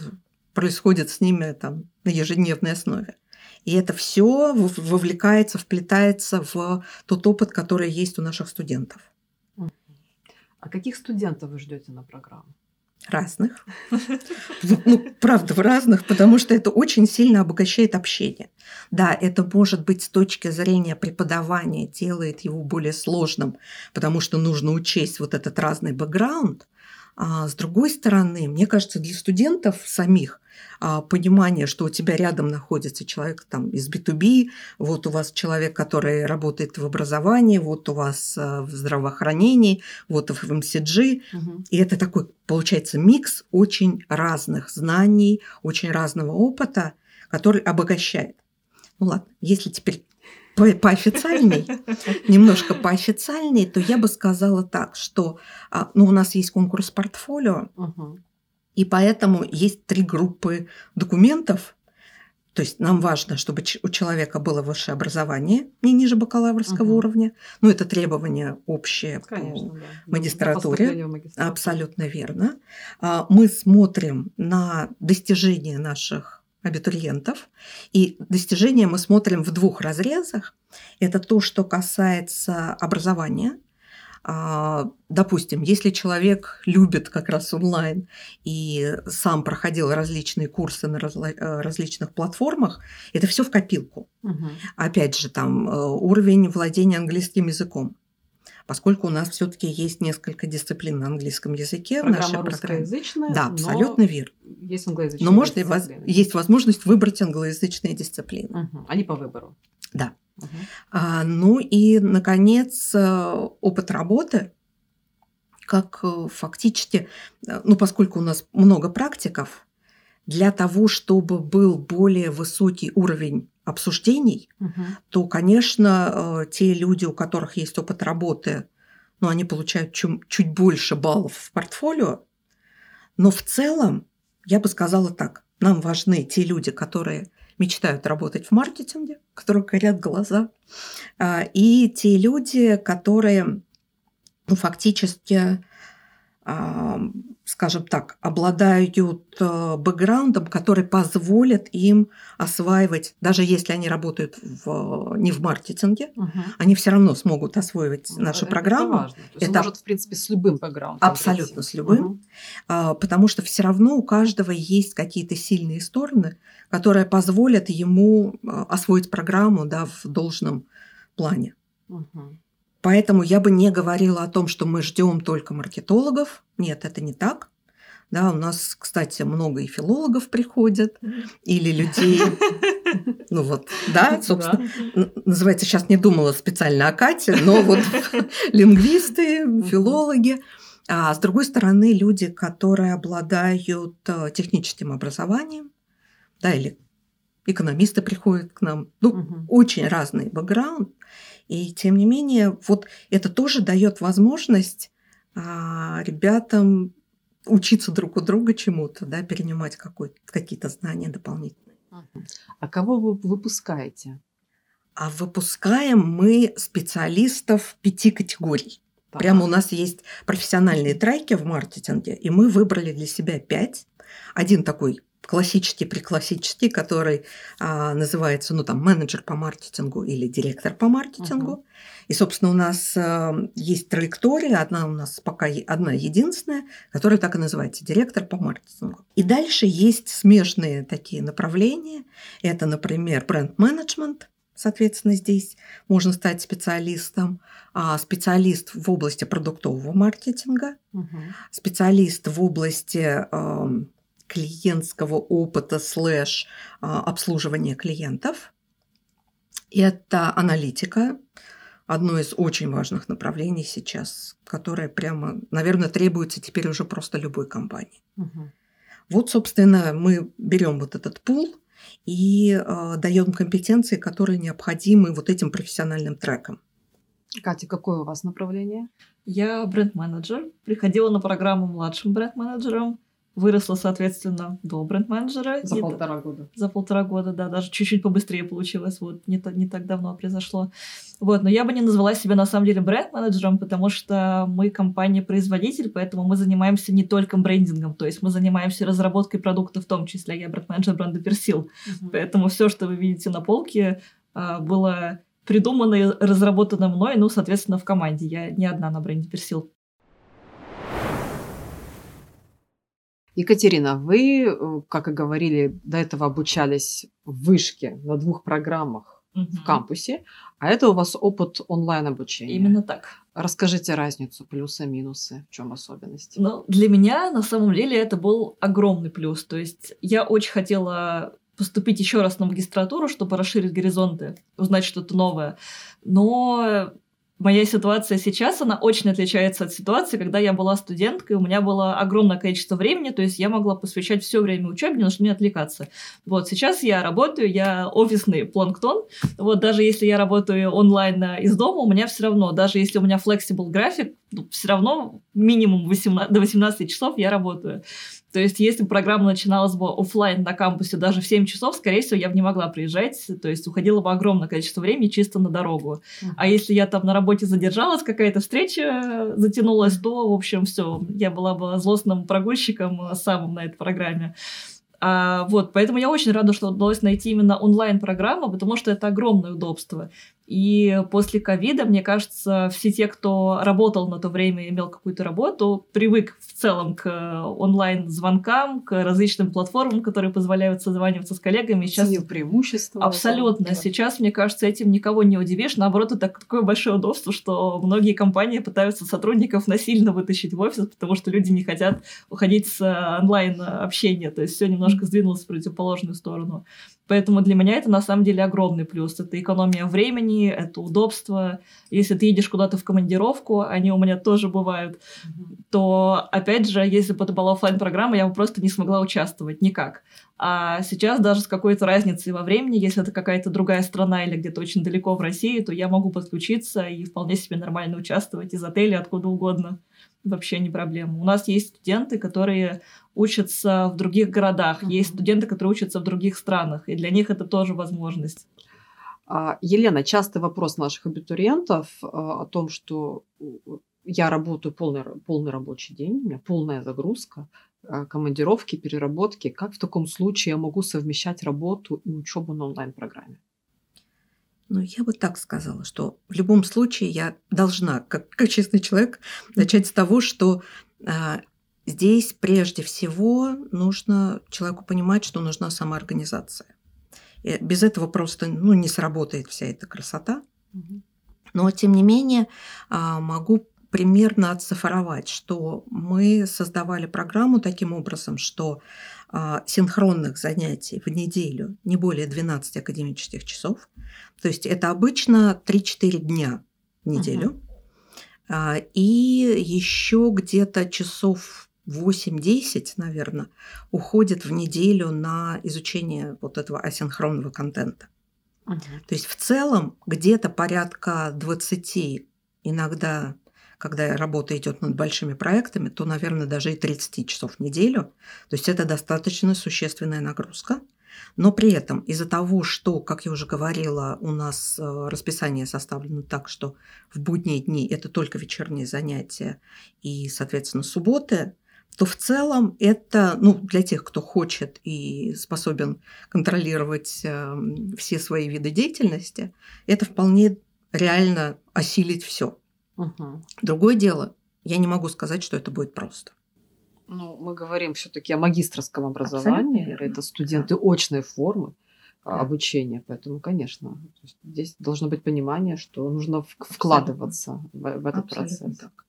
происходит с ними там на ежедневной основе. И это все вовлекается, вплетается в тот опыт, который есть у наших студентов. А каких студентов вы ждете на программу? Разных. Ну, правда, в разных, потому что это очень сильно обогащает общение. Да, это может быть с точки зрения преподавания, делает его более сложным, потому что нужно учесть вот этот разный бэкграунд. А с другой стороны, мне кажется, для студентов самих а, понимание, что у тебя рядом находится человек там из B2B, вот у вас человек, который работает в образовании, вот у вас а, в здравоохранении, вот в MCG. Угу. И это такой, получается, микс очень разных знаний, очень разного опыта, который обогащает. Ну ладно, если теперь по, поофициальней, немножко поофициальней, то я бы сказала так, что а, ну, у нас есть конкурс портфолио, угу. И поэтому есть три группы документов. То есть нам важно, чтобы у человека было высшее образование, не ниже бакалаврского угу. уровня. Ну, это требование общее Конечно, по да. магистратуре. Абсолютно верно. А, мы смотрим на достижения наших абитуриентов. И достижения мы смотрим в двух разрезах. Это то, что касается образования – а, допустим, если человек любит как раз онлайн и сам проходил различные курсы на э, различных платформах, это все в копилку. Угу. Опять же, там э, уровень владения английским языком. Поскольку у нас все-таки есть несколько дисциплин на английском языке Программа в нашей программе. Да, абсолютно верно. Есть англоязычные Но может, есть возможность выбрать англоязычные дисциплины. Угу. Они по выбору. Да. Угу. А, ну и, наконец, э, опыт работы, как э, фактически, э, ну поскольку у нас много практиков, для того, чтобы был более высокий уровень обсуждений, угу. то, конечно, те люди, у которых есть опыт работы, ну, они получают чуть, чуть больше баллов в портфолио. Но в целом, я бы сказала так, нам важны те люди, которые мечтают работать в маркетинге, которые горят глаза, а, и те люди, которые ну, фактически скажем так, обладают э, бэкграундом, который позволит им осваивать, даже если они работают в, не в маркетинге, угу. они все равно смогут освоить ну, нашу это программу. Это, важно. То есть это может, в принципе, с любым бэкграундом. Абсолютно прийти. с любым, угу. потому что все равно у каждого есть какие-то сильные стороны, которые позволят ему а, освоить программу да, в должном плане. Угу. Поэтому я бы не говорила о том, что мы ждем только маркетологов. Нет, это не так. Да, у нас, кстати, много и филологов приходят, или людей, ну вот, да, собственно, называется, сейчас не думала специально о Кате, но вот лингвисты, филологи. А с другой стороны, люди, которые обладают э, техническим образованием, да, или экономисты приходят к нам, ну, угу. очень разный бэкграунд, и тем не менее, вот это тоже дает возможность а, ребятам учиться друг у друга чему-то, да, перенимать какие-то знания дополнительные. А кого вы выпускаете? А выпускаем мы специалистов пяти категорий. Так. Прямо у нас есть профессиональные треки в маркетинге, и мы выбрали для себя пять. Один такой классический, преклассический, который а, называется, ну, там, менеджер по маркетингу или директор по маркетингу. Uh-huh. И, собственно, у нас а, есть траектория, одна у нас пока одна единственная, которая так и называется, директор по маркетингу. И дальше есть смежные такие направления. Это, например, бренд-менеджмент, соответственно, здесь можно стать специалистом, а специалист в области продуктового маркетинга, угу. специалист в области клиентского опыта слэш а, обслуживания клиентов. Это аналитика, одно из очень важных направлений сейчас, которое прямо, наверное, требуется теперь уже просто любой компании. Угу. Вот, собственно, мы берем вот этот пул и э, даем компетенции, которые необходимы вот этим профессиональным трекам. Катя, какое у вас направление? Я бренд-менеджер. Приходила на программу младшим бренд-менеджером выросла, соответственно, до бренд-менеджера. За не полтора года. За полтора года, да, даже чуть-чуть побыстрее получилось, вот, не, не так давно произошло. Вот, но я бы не назвала себя на самом деле бренд-менеджером, потому что мы компания-производитель, поэтому мы занимаемся не только брендингом, то есть мы занимаемся разработкой продукта в том числе. Я бренд-менеджер бренда Персил, uh-huh. поэтому все, что вы видите на полке, а, было придумано и разработано мной, ну, соответственно, в команде. Я не одна на бренде Персил. Екатерина, вы, э, как и говорили, до этого обучались в вышке на двух программах угу. в кампусе, а это у вас опыт онлайн-обучения. Именно так. Расскажите разницу, плюсы, минусы, в чем особенность? Ну, для меня на самом деле это был огромный плюс. То есть я очень хотела поступить еще раз на магистратуру, чтобы расширить горизонты, узнать что-то новое. Но моя ситуация сейчас, она очень отличается от ситуации, когда я была студенткой, у меня было огромное количество времени, то есть я могла посвящать все время учебе, на что не отвлекаться. Вот сейчас я работаю, я офисный планктон, вот даже если я работаю онлайн из дома, у меня все равно, даже если у меня flexible график, ну, все равно минимум 18, до 18 часов я работаю. То есть, если программа начиналась бы офлайн на кампусе даже в 7 часов, скорее всего, я бы не могла приезжать. То есть, уходило бы огромное количество времени чисто на дорогу. Uh-huh. А если я там на работе задержалась, какая-то встреча затянулась, то, в общем, все, я была бы злостным прогульщиком самым на этой программе. А, вот, поэтому я очень рада, что удалось найти именно онлайн-программу, потому что это огромное удобство. И после ковида, мне кажется, все те, кто работал на то время и имел какую-то работу, привык в целом к онлайн-звонкам, к различным платформам, которые позволяют созваниваться с коллегами. Сейчас преимущество. Абсолютно. Да. Сейчас, мне кажется, этим никого не удивишь. Наоборот, это такое большое удобство, что многие компании пытаются сотрудников насильно вытащить в офис, потому что люди не хотят уходить с онлайн-общения. То есть все немножко сдвинулось в противоположную сторону. Поэтому для меня это на самом деле огромный плюс. Это экономия времени, это удобство. Если ты едешь куда-то в командировку, они у меня тоже бывают, mm-hmm. то, опять же, если бы это была офлайн программа я бы просто не смогла участвовать никак. А сейчас даже с какой-то разницей во времени, если это какая-то другая страна или где-то очень далеко в России, то я могу подключиться и вполне себе нормально участвовать из отеля откуда угодно вообще не проблема. У нас есть студенты, которые учатся в других городах, uh-huh. есть студенты, которые учатся в других странах, и для них это тоже возможность. А, Елена, частый вопрос наших абитуриентов а, о том, что я работаю полный, полный рабочий день, у меня полная загрузка, а, командировки, переработки. Как в таком случае я могу совмещать работу и учебу на онлайн-программе? Ну, я бы так сказала, что в любом случае я должна, как, как честный человек, начать с того, что здесь прежде всего нужно человеку понимать, что нужна самоорганизация. И без этого просто ну, не сработает вся эта красота. Но, тем не менее, а, могу примерно оцифровать, что мы создавали программу таким образом, что а, синхронных занятий в неделю не более 12 академических часов. То есть это обычно 3-4 дня в неделю. Uh-huh. И еще где-то часов 8-10, наверное, уходит в неделю на изучение вот этого асинхронного контента. Uh-huh. То есть в целом где-то порядка 20, иногда когда работа идет над большими проектами, то, наверное, даже и 30 часов в неделю. То есть это достаточно существенная нагрузка. Но при этом из-за того, что, как я уже говорила, у нас э, расписание составлено так, что в будние дни это только вечерние занятия и, соответственно, субботы, то в целом это, ну, для тех, кто хочет и способен контролировать э, все свои виды деятельности, это вполне реально осилить все. Угу. Другое дело, я не могу сказать, что это будет просто. Ну, мы говорим все-таки о магистрском образовании. Это студенты очной формы а, да. обучения. Поэтому, конечно, здесь должно быть понимание, что нужно вкладываться в, в этот Абсолютно процесс. Так.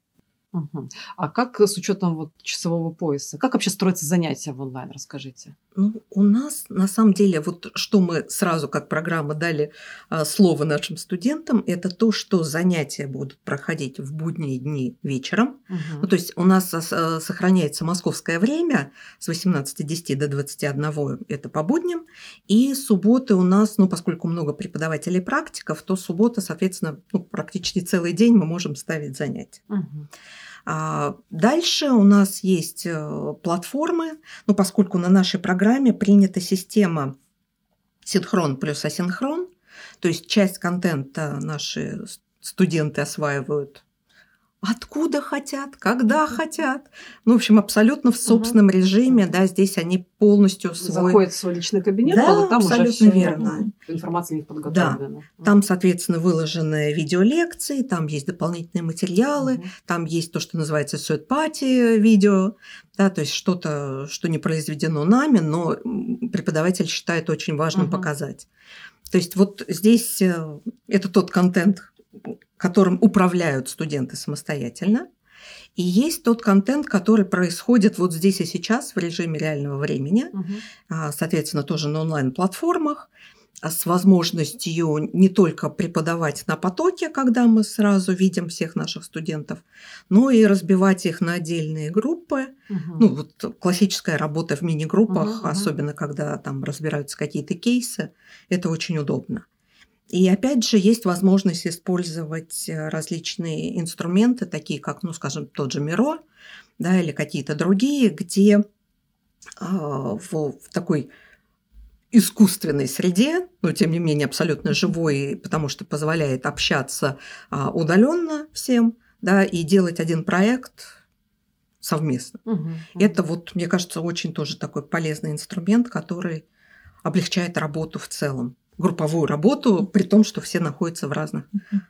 Угу. А как с учетом вот часового пояса? Как вообще строятся занятия в онлайн? Расскажите. Ну, у нас на самом деле, вот что мы сразу как программа дали а, слово нашим студентам, это то, что занятия будут проходить в будние дни вечером. Угу. Ну, то есть у нас а, сохраняется московское время с 18.10 до 21, это по будням, и субботы у нас, ну, поскольку много преподавателей практиков, то суббота, соответственно, ну, практически целый день мы можем ставить занятия. Угу. А дальше у нас есть э, платформы, ну, поскольку на нашей программе принята система синхрон плюс асинхрон, то есть часть контента наши студенты осваивают откуда хотят, когда хотят. Ну, в общем, абсолютно в собственном угу. режиме, да, здесь они полностью свой... Заходят в свой личный кабинет, да, а там абсолютно уже верно. информация не подготовлена. Да. Там, соответственно, выложены видеолекции, там есть дополнительные материалы, угу. там есть то, что называется third-party видео, да, то есть что-то, что не произведено нами, но преподаватель считает очень важным угу. показать. То есть вот здесь э, это тот контент, которым управляют студенты самостоятельно. И есть тот контент, который происходит вот здесь и сейчас в режиме реального времени, угу. соответственно, тоже на онлайн-платформах, а с возможностью не только преподавать на потоке, когда мы сразу видим всех наших студентов, но и разбивать их на отдельные группы. Угу. Ну, вот классическая работа в мини-группах, угу, особенно когда там разбираются какие-то кейсы, это очень удобно. И опять же, есть возможность использовать э, различные инструменты, такие как, ну, скажем, тот же Миро, да, или какие-то другие, где э, в, в такой искусственной среде, но тем не менее абсолютно живой, потому что позволяет общаться а, удаленно всем, да, и делать один проект совместно. Угу, угу. Это вот, мне кажется, очень тоже такой полезный инструмент, который облегчает работу в целом групповую работу, при том, что все находятся в разных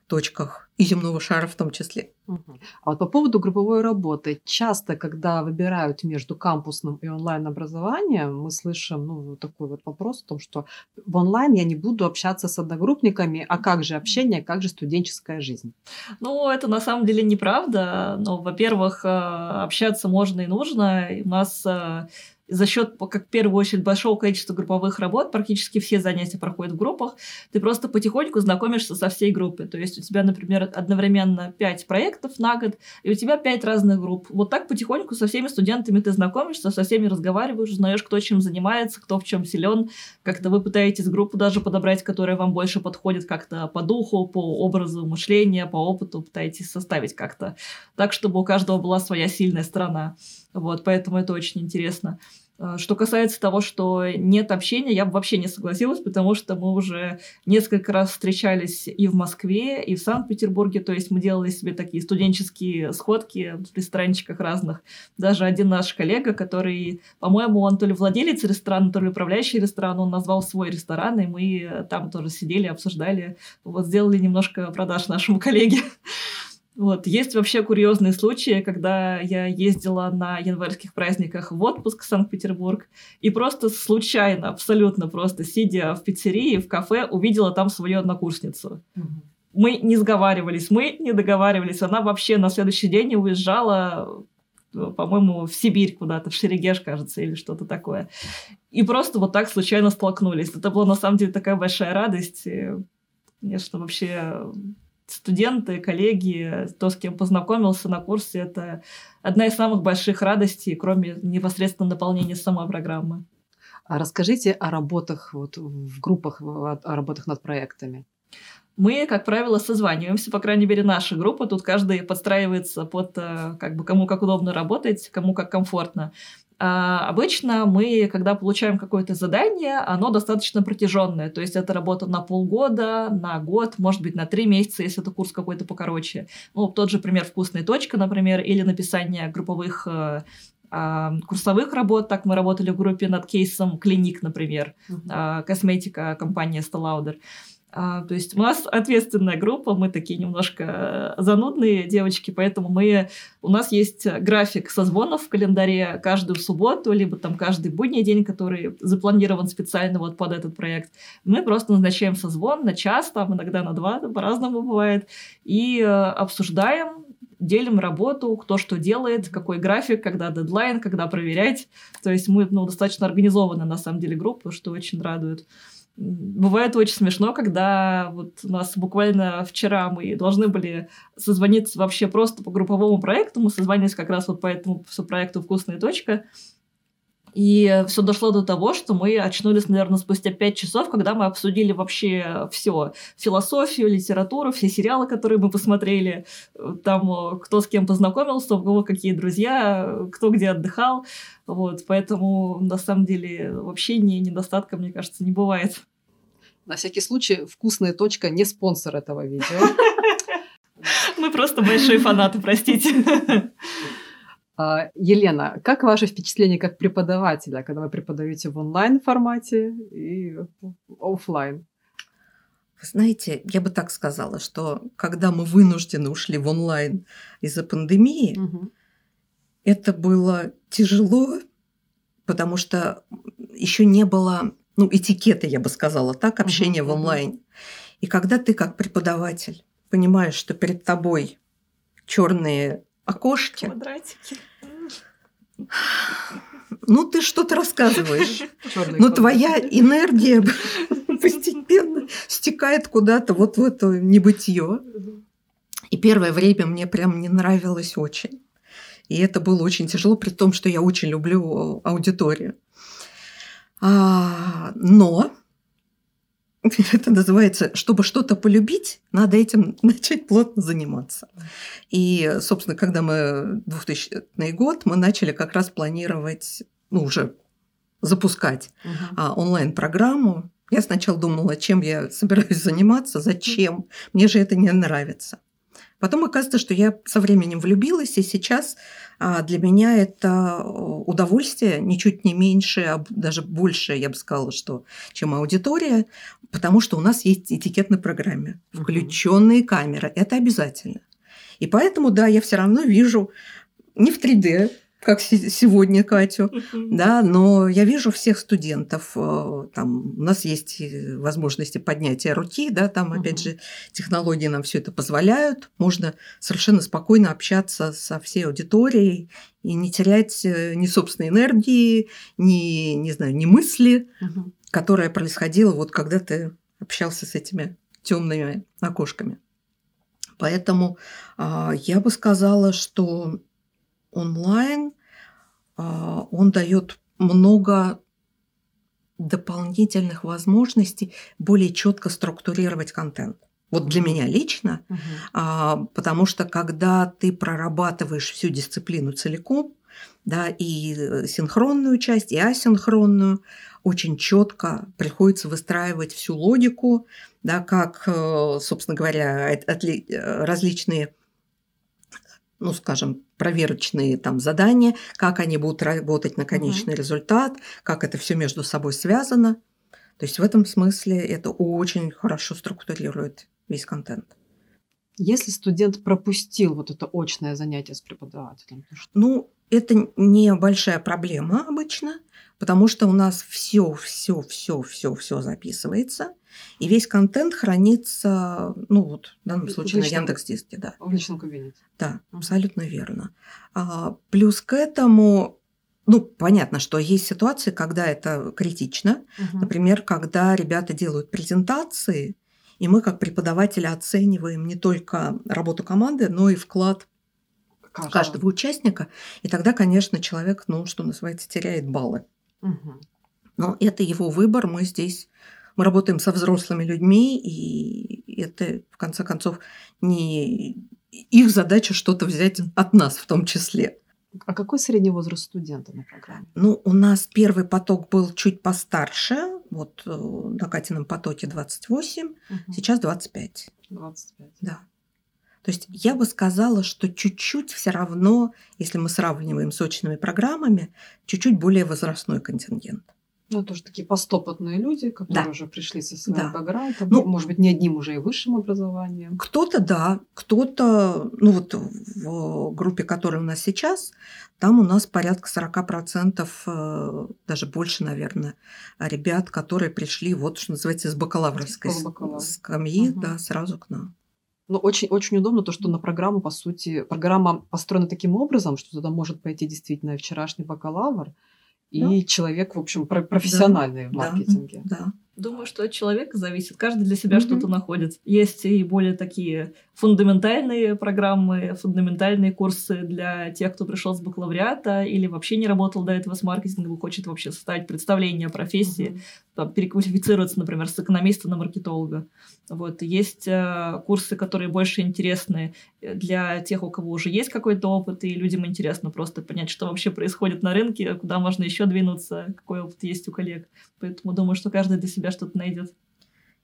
точках и земного шара в том числе. А вот по поводу групповой работы, часто, когда выбирают между кампусным и онлайн-образованием, мы слышим ну, такой вот вопрос о том, что в онлайн я не буду общаться с одногруппниками, а как же общение, как же студенческая жизнь? Ну, это на самом деле неправда. Но, во-первых, э, общаться можно и нужно. У нас э, за счет, как в первую очередь, большого количества групповых работ, практически все занятия проходят в группах, ты просто потихоньку знакомишься со всей группой. То есть у тебя, например, одновременно 5 проектов на год, и у тебя 5 разных групп. Вот так потихоньку со всеми студентами ты знакомишься, со всеми разговариваешь, узнаешь, кто чем занимается, кто в чем силен. Как-то вы пытаетесь группу даже подобрать, которая вам больше подходит как-то по духу, по образу мышления, по опыту, пытаетесь составить как-то так, чтобы у каждого была своя сильная сторона. Вот, поэтому это очень интересно. А, что касается того, что нет общения, я бы вообще не согласилась, потому что мы уже несколько раз встречались и в Москве, и в Санкт-Петербурге, то есть мы делали себе такие студенческие сходки в ресторанчиках разных. Даже один наш коллега, который, по-моему, он то ли владелец ресторана, то ли управляющий ресторан, он назвал свой ресторан, и мы там тоже сидели, обсуждали, вот сделали немножко продаж нашему коллеге. Вот. Есть вообще курьезные случаи, когда я ездила на январских праздниках в отпуск в Санкт-Петербург и просто случайно, абсолютно просто, сидя в пиццерии, в кафе, увидела там свою однокурсницу. Угу. мы не сговаривались, мы не договаривались. Она вообще на следующий день уезжала по-моему, в Сибирь куда-то, в Шерегеш, кажется, или что-то такое. И просто вот так случайно столкнулись. Это была на самом деле такая большая радость. И, конечно, вообще студенты, коллеги, то, с кем познакомился на курсе, это одна из самых больших радостей, кроме непосредственно наполнения самой программы. А расскажите о работах вот, в группах, о работах над проектами. Мы, как правило, созваниваемся, по крайней мере, наша группа. Тут каждый подстраивается под э, как бы кому как удобно работать, кому как комфортно. А обычно мы, когда получаем какое-то задание, оно достаточно протяженное. То есть это работа на полгода, на год, может быть, на три месяца, если это курс какой-то покороче. Ну, тот же пример «Вкусная точка», например, или написание групповых э, а, курсовых работ. Так мы работали в группе над кейсом «Клиник», например, uh-huh. косметика компания Stalaudер. А, то есть у нас ответственная группа, мы такие немножко занудные девочки, поэтому мы, у нас есть график созвонов в календаре каждую субботу, либо там каждый будний день, который запланирован специально вот под этот проект. Мы просто назначаем созвон на час, там иногда на два, по-разному бывает, и э, обсуждаем, делим работу, кто что делает, какой график, когда дедлайн, когда проверять. То есть мы ну, достаточно организованы на самом деле группа, что очень радует. Бывает очень смешно, когда вот у нас буквально вчера мы должны были созвониться вообще просто по групповому проекту. Мы созвонились как раз вот по этому проекту «Вкусная точка». И все дошло до того, что мы очнулись, наверное, спустя пять часов, когда мы обсудили вообще все. Философию, литературу, все сериалы, которые мы посмотрели. Там кто с кем познакомился, у кого какие друзья, кто где отдыхал. Вот, поэтому, на самом деле, вообще ни недостатка, мне кажется, не бывает. На всякий случай, вкусная точка не спонсор этого видео. Мы просто большие фанаты, простите. А, Елена, как ваше впечатление как преподавателя, когда вы преподаете в онлайн формате и офлайн? Вы знаете, я бы так сказала, что когда мы вынуждены ушли в онлайн из-за пандемии, угу. это было тяжело, потому что еще не было ну, этикета, я бы сказала, так, общения угу, в онлайн. И когда ты как преподаватель понимаешь, что перед тобой черные окошки. Квадратики. Ну, ты что-то рассказываешь. Но твоя энергия постепенно стекает куда-то вот в это небытие. И первое время мне прям не нравилось очень. И это было очень тяжело, при том, что я очень люблю аудиторию. А, но это называется, чтобы что-то полюбить, надо этим начать плотно заниматься. И, собственно, когда мы 2000 год, мы начали как раз планировать, ну, уже запускать uh-huh. онлайн-программу. Я сначала думала, чем я собираюсь заниматься, зачем. Мне же это не нравится. Потом оказывается, что я со временем влюбилась, и сейчас а, для меня это удовольствие ничуть не меньше, а даже больше, я бы сказала, что, чем аудитория, потому что у нас есть этикет на программе, включенные камеры, это обязательно. И поэтому, да, я все равно вижу не в 3D, как сегодня Катю, да, но я вижу всех студентов, э, там у нас есть возможности поднятия руки, да, там опять же технологии нам все это позволяют, можно совершенно спокойно общаться со всей аудиторией и не терять э, ни собственной энергии, ни, не знаю, ни мысли, которая происходила вот когда ты общался с этими темными окошками. Поэтому а, я бы сказала, что онлайн, а, он дает много дополнительных возможностей более четко структурировать контент. Вот для меня лично, uh-huh. потому что когда ты прорабатываешь всю дисциплину целиком, да, и э, синхронную часть, и асинхронную, очень четко приходится выстраивать всю логику, да, как, э, собственно говоря, э, различные ну, скажем, проверочные там задания, как они будут работать на конечный угу. результат, как это все между собой связано. То есть в этом смысле это очень хорошо структурирует весь контент. Если студент пропустил вот это очное занятие с преподавателем, то что? Ну, это небольшая проблема обычно, потому что у нас все, все, все, все, все записывается, и весь контент хранится, ну вот в данном случае личном, на Яндекс Диске, да. В личном кабинете. Да, абсолютно верно. А, плюс к этому ну, понятно, что есть ситуации, когда это критично. Угу. Например, когда ребята делают презентации, и мы как преподаватели оцениваем не только работу команды, но и вклад каждого, каждого участника. И тогда, конечно, человек, ну, что называется, теряет баллы. Угу. Но это его выбор. Мы здесь мы работаем со взрослыми людьми, и это, в конце концов, не их задача что-то взять от нас в том числе. А какой средний возраст студента на программе? Ну, у нас первый поток был чуть постарше, вот э, на Катином потоке 28, угу. сейчас 25. 25. Да. То есть я бы сказала, что чуть-чуть все равно, если мы сравниваем с очными программами, чуть-чуть более возрастной контингент. Ну, тоже такие постопотные люди, которые да. уже пришли со своим да. бэкграундом, ну, может быть, не одним уже и высшим образованием. Кто-то, да, кто-то, ну вот в группе, которая у нас сейчас, там у нас порядка 40%, э, даже больше, наверное, ребят, которые пришли, вот что называется, с бакалаврской скамьи, угу. да, сразу к нам. Ну, очень, очень удобно то, что на программу, по сути, программа построена таким образом, что туда может пойти действительно вчерашний бакалавр, и человек, в общем, профессиональный да. в маркетинге. Да. да. Думаю, что от человека зависит. Каждый для себя mm-hmm. что-то находит. Есть и более такие фундаментальные программы, фундаментальные курсы для тех, кто пришел с бакалавриата или вообще не работал до этого с маркетингом хочет вообще составить представление о профессии, mm-hmm. там, переквалифицироваться, например, с экономиста на маркетолога. Вот. Есть э, курсы, которые больше интересны для тех, у кого уже есть какой-то опыт, и людям интересно просто понять, что вообще происходит на рынке, куда можно еще двинуться, какой опыт есть у коллег. Поэтому думаю, что каждый для себя что-то найдет.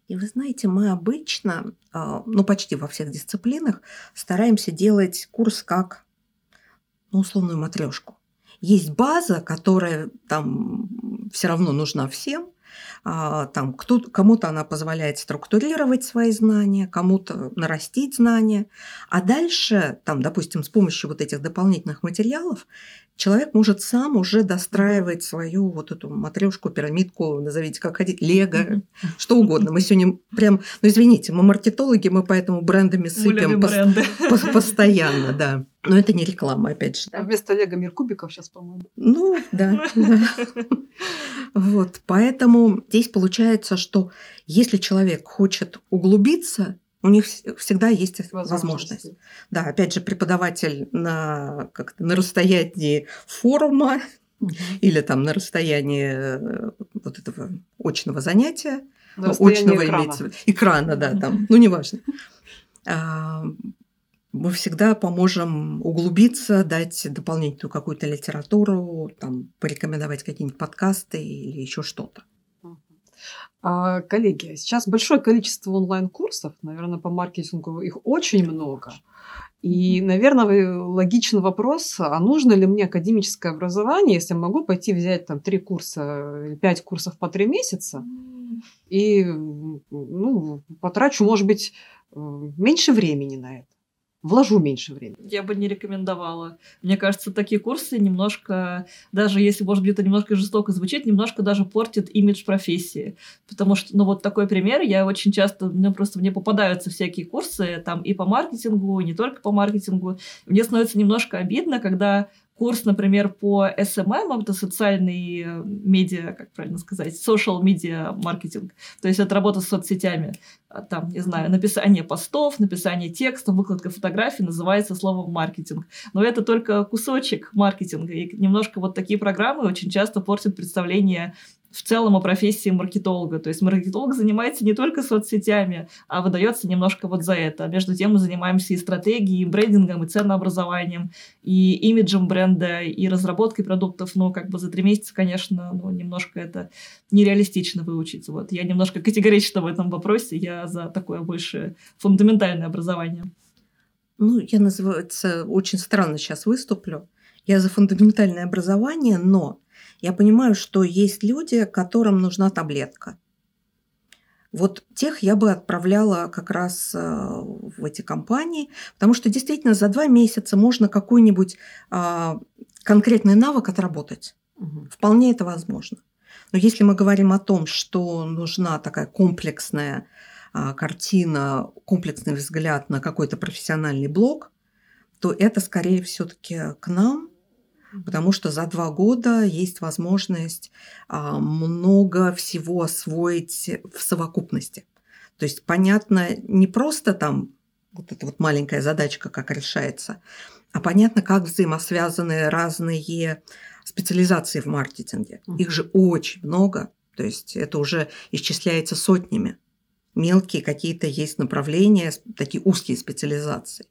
И вы знаете, мы обычно, а, ну почти во всех дисциплинах, стараемся делать курс как ну, условную матрешку. Есть база, которая там все равно нужна всем, там кто, кому-то она позволяет структурировать свои знания, кому-то нарастить знания, а дальше, там, допустим, с помощью вот этих дополнительных материалов человек может сам уже достраивать свою вот эту матрешку, пирамидку, назовите как хотите, лего, что угодно. Мы сегодня прям, ну извините, мы маркетологи, мы поэтому брендами сыпем пос- постоянно, да. Но это не реклама, опять же. А вместо лего мир кубиков сейчас, по-моему. Ну, да. Вот, поэтому здесь получается, что если человек хочет углубиться, у них всегда есть возможность. Да, опять же, преподаватель на, как на расстоянии форума или там на расстоянии э, вот этого очного занятия, ну, очного экрана. имеется экрана, да, там, ну неважно. Мы всегда поможем углубиться, дать дополнительную какую-то литературу, там, порекомендовать какие-нибудь подкасты или еще что-то. А, коллеги, сейчас большое количество онлайн-курсов, наверное, по маркетингу их очень много. И, наверное, логичный вопрос, а нужно ли мне академическое образование, если я могу пойти взять там три курса, пять курсов по три месяца, и ну, потрачу, может быть, э, меньше времени на это вложу меньше времени. Я бы не рекомендовала. Мне кажется, такие курсы немножко, даже если, может быть, это немножко жестоко звучит, немножко даже портит имидж профессии. Потому что, ну вот такой пример, я очень часто, мне просто мне попадаются всякие курсы, там и по маркетингу, и не только по маркетингу. Мне становится немножко обидно, когда курс, например, по SMM, это социальный э, медиа, как правильно сказать, social media маркетинг, то есть это работа с соцсетями, а там, не знаю, написание постов, написание текстов, выкладка фотографий называется словом маркетинг. Но это только кусочек маркетинга, и немножко вот такие программы очень часто портят представление в целом о профессии маркетолога. То есть маркетолог занимается не только соцсетями, а выдается немножко вот за это. Между тем мы занимаемся и стратегией, и брендингом, и ценообразованием, и имиджем бренда, и разработкой продуктов. Но как бы за три месяца, конечно, ну, немножко это нереалистично выучить. Вот. Я немножко категорична в этом вопросе. Я за такое больше фундаментальное образование. Ну, я, называется, очень странно сейчас выступлю. Я за фундаментальное образование, но я понимаю, что есть люди, которым нужна таблетка. Вот тех я бы отправляла как раз э, в эти компании, потому что действительно за два месяца можно какую-нибудь а, конкретный навык отработать. Угу. Вполне это возможно. Но если мы говорим о том, что нужна такая комплексная а, картина, комплексный взгляд на какой-то профессиональный блог, то это скорее все-таки к нам, потому что за два года есть возможность а, много всего освоить в совокупности. То есть, понятно, не просто там вот эта вот маленькая задачка, как решается, а понятно, как взаимосвязаны разные специализации в маркетинге. Их же очень много, то есть это уже исчисляется сотнями. Мелкие какие-то есть направления, такие узкие специализации.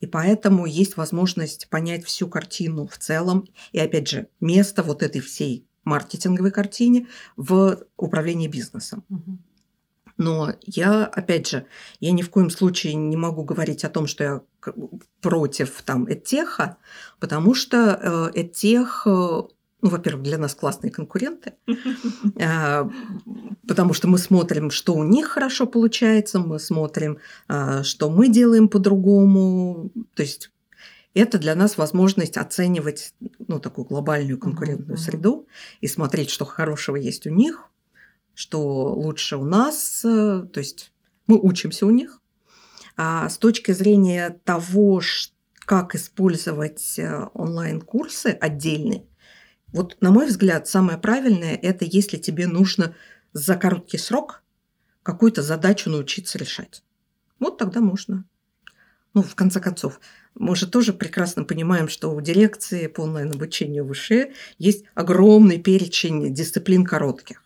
И поэтому есть возможность понять всю картину в целом. И опять же, место вот этой всей маркетинговой картине в управлении бизнесом. Но я, опять же, я ни в коем случае не могу говорить о том, что я против там Эдтеха, потому что Эдтех э, ну, во-первых, для нас классные конкуренты, а, потому что мы смотрим, что у них хорошо получается, мы смотрим, а, что мы делаем по-другому. То есть это для нас возможность оценивать ну, такую глобальную конкурентную среду и смотреть, что хорошего есть у них, что лучше у нас. То есть мы учимся у них. А с точки зрения того, как использовать э, онлайн-курсы отдельные, вот, на мой взгляд, самое правильное – это если тебе нужно за короткий срок какую-то задачу научиться решать. Вот тогда можно. Ну, в конце концов, мы же тоже прекрасно понимаем, что у дирекции по онлайн-обучению выше есть огромный перечень дисциплин коротких.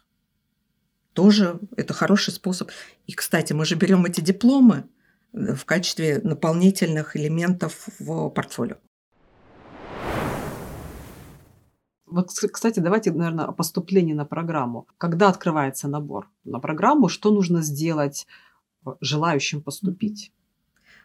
Тоже это хороший способ. И, кстати, мы же берем эти дипломы в качестве наполнительных элементов в портфолио. Вот, кстати, давайте, наверное, о поступлении на программу. Когда открывается набор на программу, что нужно сделать э, желающим поступить?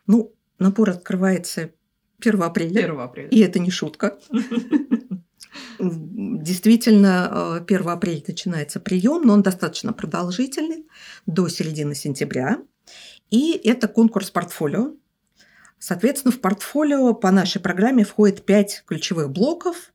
Ну, набор открывается 1 апреля. 1 апреля. И это не шутка. Действительно, 1 э, апреля начинается прием, но он достаточно продолжительный до середины сентября. И это конкурс портфолио. Соответственно, в портфолио по нашей программе входит 5 ключевых блоков –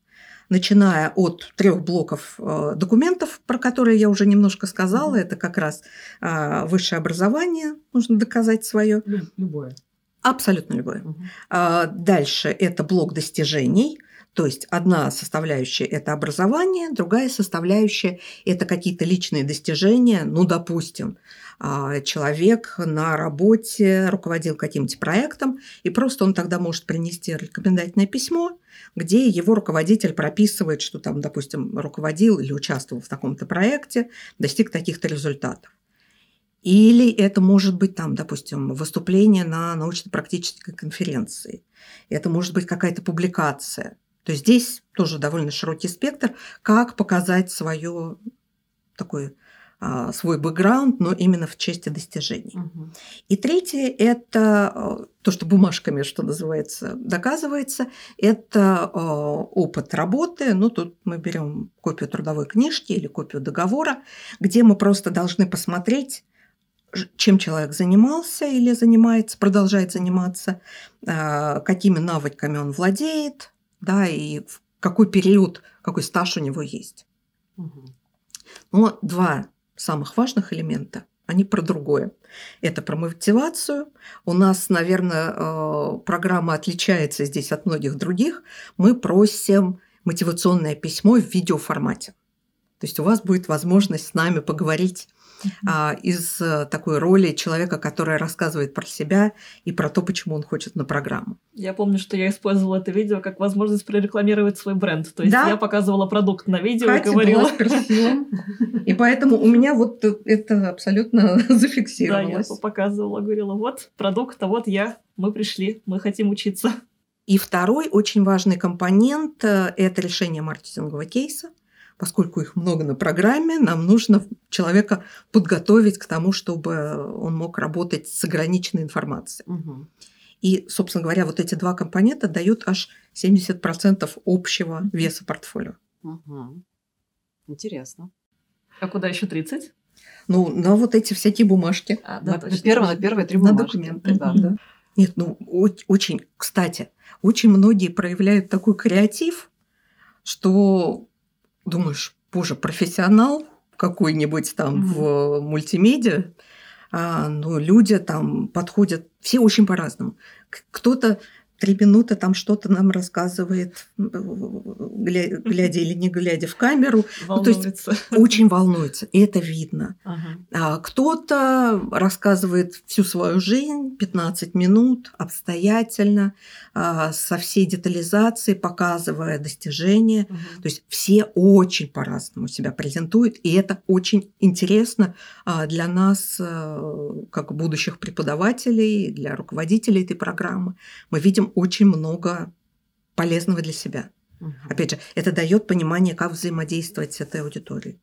начиная от трех блоков э, документов, про которые я уже немножко сказала, это как раз а, высшее образование, нужно доказать свое. Любое. Абсолютно любое. Угу. Дальше это блок достижений. То есть одна составляющая – это образование, другая составляющая – это какие-то личные достижения. Ну, допустим, а, человек на работе руководил каким-то проектом, и просто он тогда может принести рекомендательное письмо, где его руководитель прописывает, что там, допустим, руководил или участвовал в таком-то проекте, достиг таких-то результатов. Или это может быть там, допустим, выступление на научно-практической конференции. Это может быть какая-то публикация. То есть здесь тоже довольно широкий спектр, как показать свое такое а, свой бэкграунд, но именно в части достижений. Угу. И третье – это а, то, что бумажками, что называется, доказывается, это а, опыт работы. Ну, тут мы берем копию трудовой книжки или копию договора, где мы просто должны посмотреть, чем человек занимался или занимается, продолжает заниматься, какими навыками он владеет, да, и в какой период, какой стаж у него есть. Угу. Но два самых важных элемента, они про другое. Это про мотивацию. У нас, наверное, э, программа отличается здесь от многих других. Мы просим мотивационное письмо в видеоформате. То есть у вас будет возможность с нами поговорить а, из э, такой роли человека, который рассказывает про себя и про то, почему он хочет на программу. Я помню, что я использовала это видео как возможность прорекламировать свой бренд. То есть да? я показывала продукт на видео Катя и говорила. И поэтому у меня вот это абсолютно зафиксировалось. Да, я показывала, говорила, вот продукт, а вот я, мы пришли, мы хотим учиться. И второй очень важный компонент э, – это решение маркетингового кейса поскольку их много на программе, нам нужно человека подготовить к тому, чтобы он мог работать с ограниченной информацией. Угу. И, собственно говоря, вот эти два компонента дают аж 70% общего веса портфолио. Угу. Интересно. А куда еще 30? Ну, на вот эти всякие бумажки. А, да, на, точно. на, первые, на первые три бумажки. На документы, да. да. Нет, ну, очень, кстати, очень многие проявляют такой креатив, что думаешь, боже, профессионал какой-нибудь там mm-hmm. в мультимедиа, а, но люди там подходят, все очень по-разному. Кто-то три минуты там что-то нам рассказывает, глядя, глядя или не глядя в камеру. Волнуется. Ну, то есть очень волнуется, и это видно. Ага. А кто-то рассказывает всю свою жизнь, 15 минут, обстоятельно, а, со всей детализацией, показывая достижения. Ага. То есть все очень по-разному себя презентуют, и это очень интересно а, для нас, э, как будущих преподавателей, для руководителей этой программы. Мы видим очень много полезного для себя. Угу. Опять же, это дает понимание, как взаимодействовать с этой аудиторией.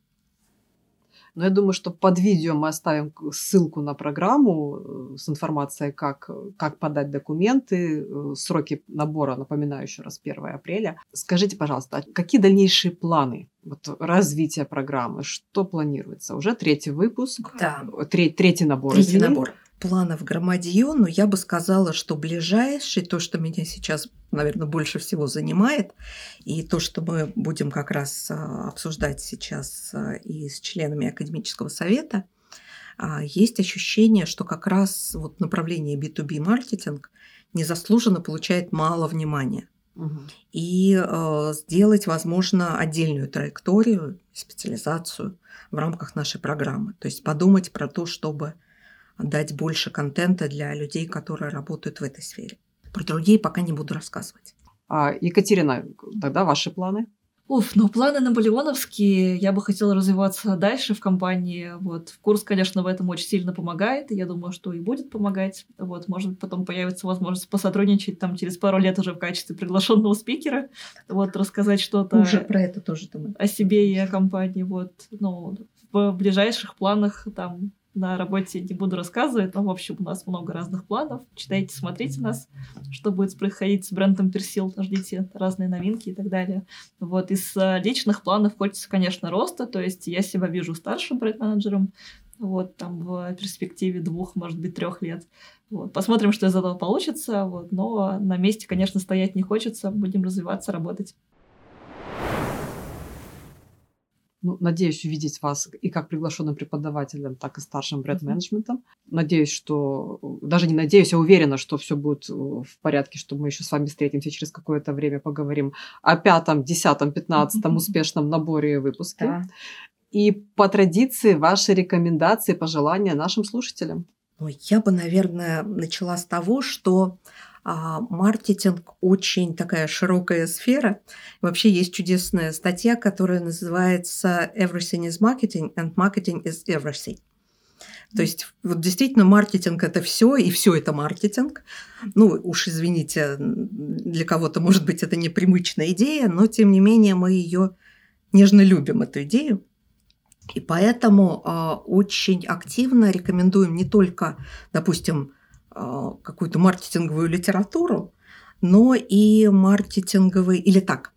Но я думаю, что под видео мы оставим ссылку на программу э, с информацией, как, как подать документы, э, сроки набора, напоминаю еще раз, 1 апреля. Скажите, пожалуйста, а какие дальнейшие планы вот, развития программы? Что планируется? Уже третий выпуск, да. третий, третий набор. Третий извини. набор планов громадье, но я бы сказала, что ближайший, то, что меня сейчас, наверное, больше всего занимает, и то, что мы будем как раз а, обсуждать сейчас а, и с членами академического совета, а, есть ощущение, что как раз вот направление B2B маркетинг незаслуженно получает мало внимания. Угу. И э, сделать, возможно, отдельную траекторию, специализацию в рамках нашей программы. То есть подумать про то, чтобы дать больше контента для людей, которые работают в этой сфере. Про другие пока не буду рассказывать. А, Екатерина, тогда ваши планы? Уф, ну планы наполеоновские. Я бы хотела развиваться дальше в компании. Вот. Курс, конечно, в этом очень сильно помогает. И я думаю, что и будет помогать. Вот. Может, потом появится возможность посотрудничать там через пару лет уже в качестве приглашенного спикера. Вот, рассказать что-то уже про это тоже думаю. о себе и о компании. Вот. Ну, в ближайших планах там на работе не буду рассказывать, но, в общем, у нас много разных планов. Читайте, смотрите нас, что будет происходить с брендом Персил, ждите разные новинки и так далее. Вот, из э, личных планов хочется, конечно, роста, то есть я себя вижу старшим бренд-менеджером, вот, там, в перспективе двух, может быть, трех лет. Вот. Посмотрим, что из этого получится, вот, но на месте, конечно, стоять не хочется, будем развиваться, работать. Ну, надеюсь увидеть вас и как приглашенным преподавателем, так и старшим бренд-менеджментом. Надеюсь, что... Даже не надеюсь, а уверена, что все будет э, в порядке, что мы еще с вами встретимся через какое-то время, поговорим о пятом, десятом, пятнадцатом успешном наборе и выпуске. Да. И по традиции ваши рекомендации, пожелания нашим слушателям. Ну, я бы, наверное, начала с того, что а маркетинг очень такая широкая сфера. Вообще есть чудесная статья, которая называется Everything is marketing and marketing is everything. То есть вот действительно маркетинг это все, и все это маркетинг. Ну, уж извините, для кого-то, может быть, это непривычная идея, но тем не менее мы ее нежно любим, эту идею. И поэтому э, очень активно рекомендуем не только, допустим, какую-то маркетинговую литературу, но и маркетинговые, или так,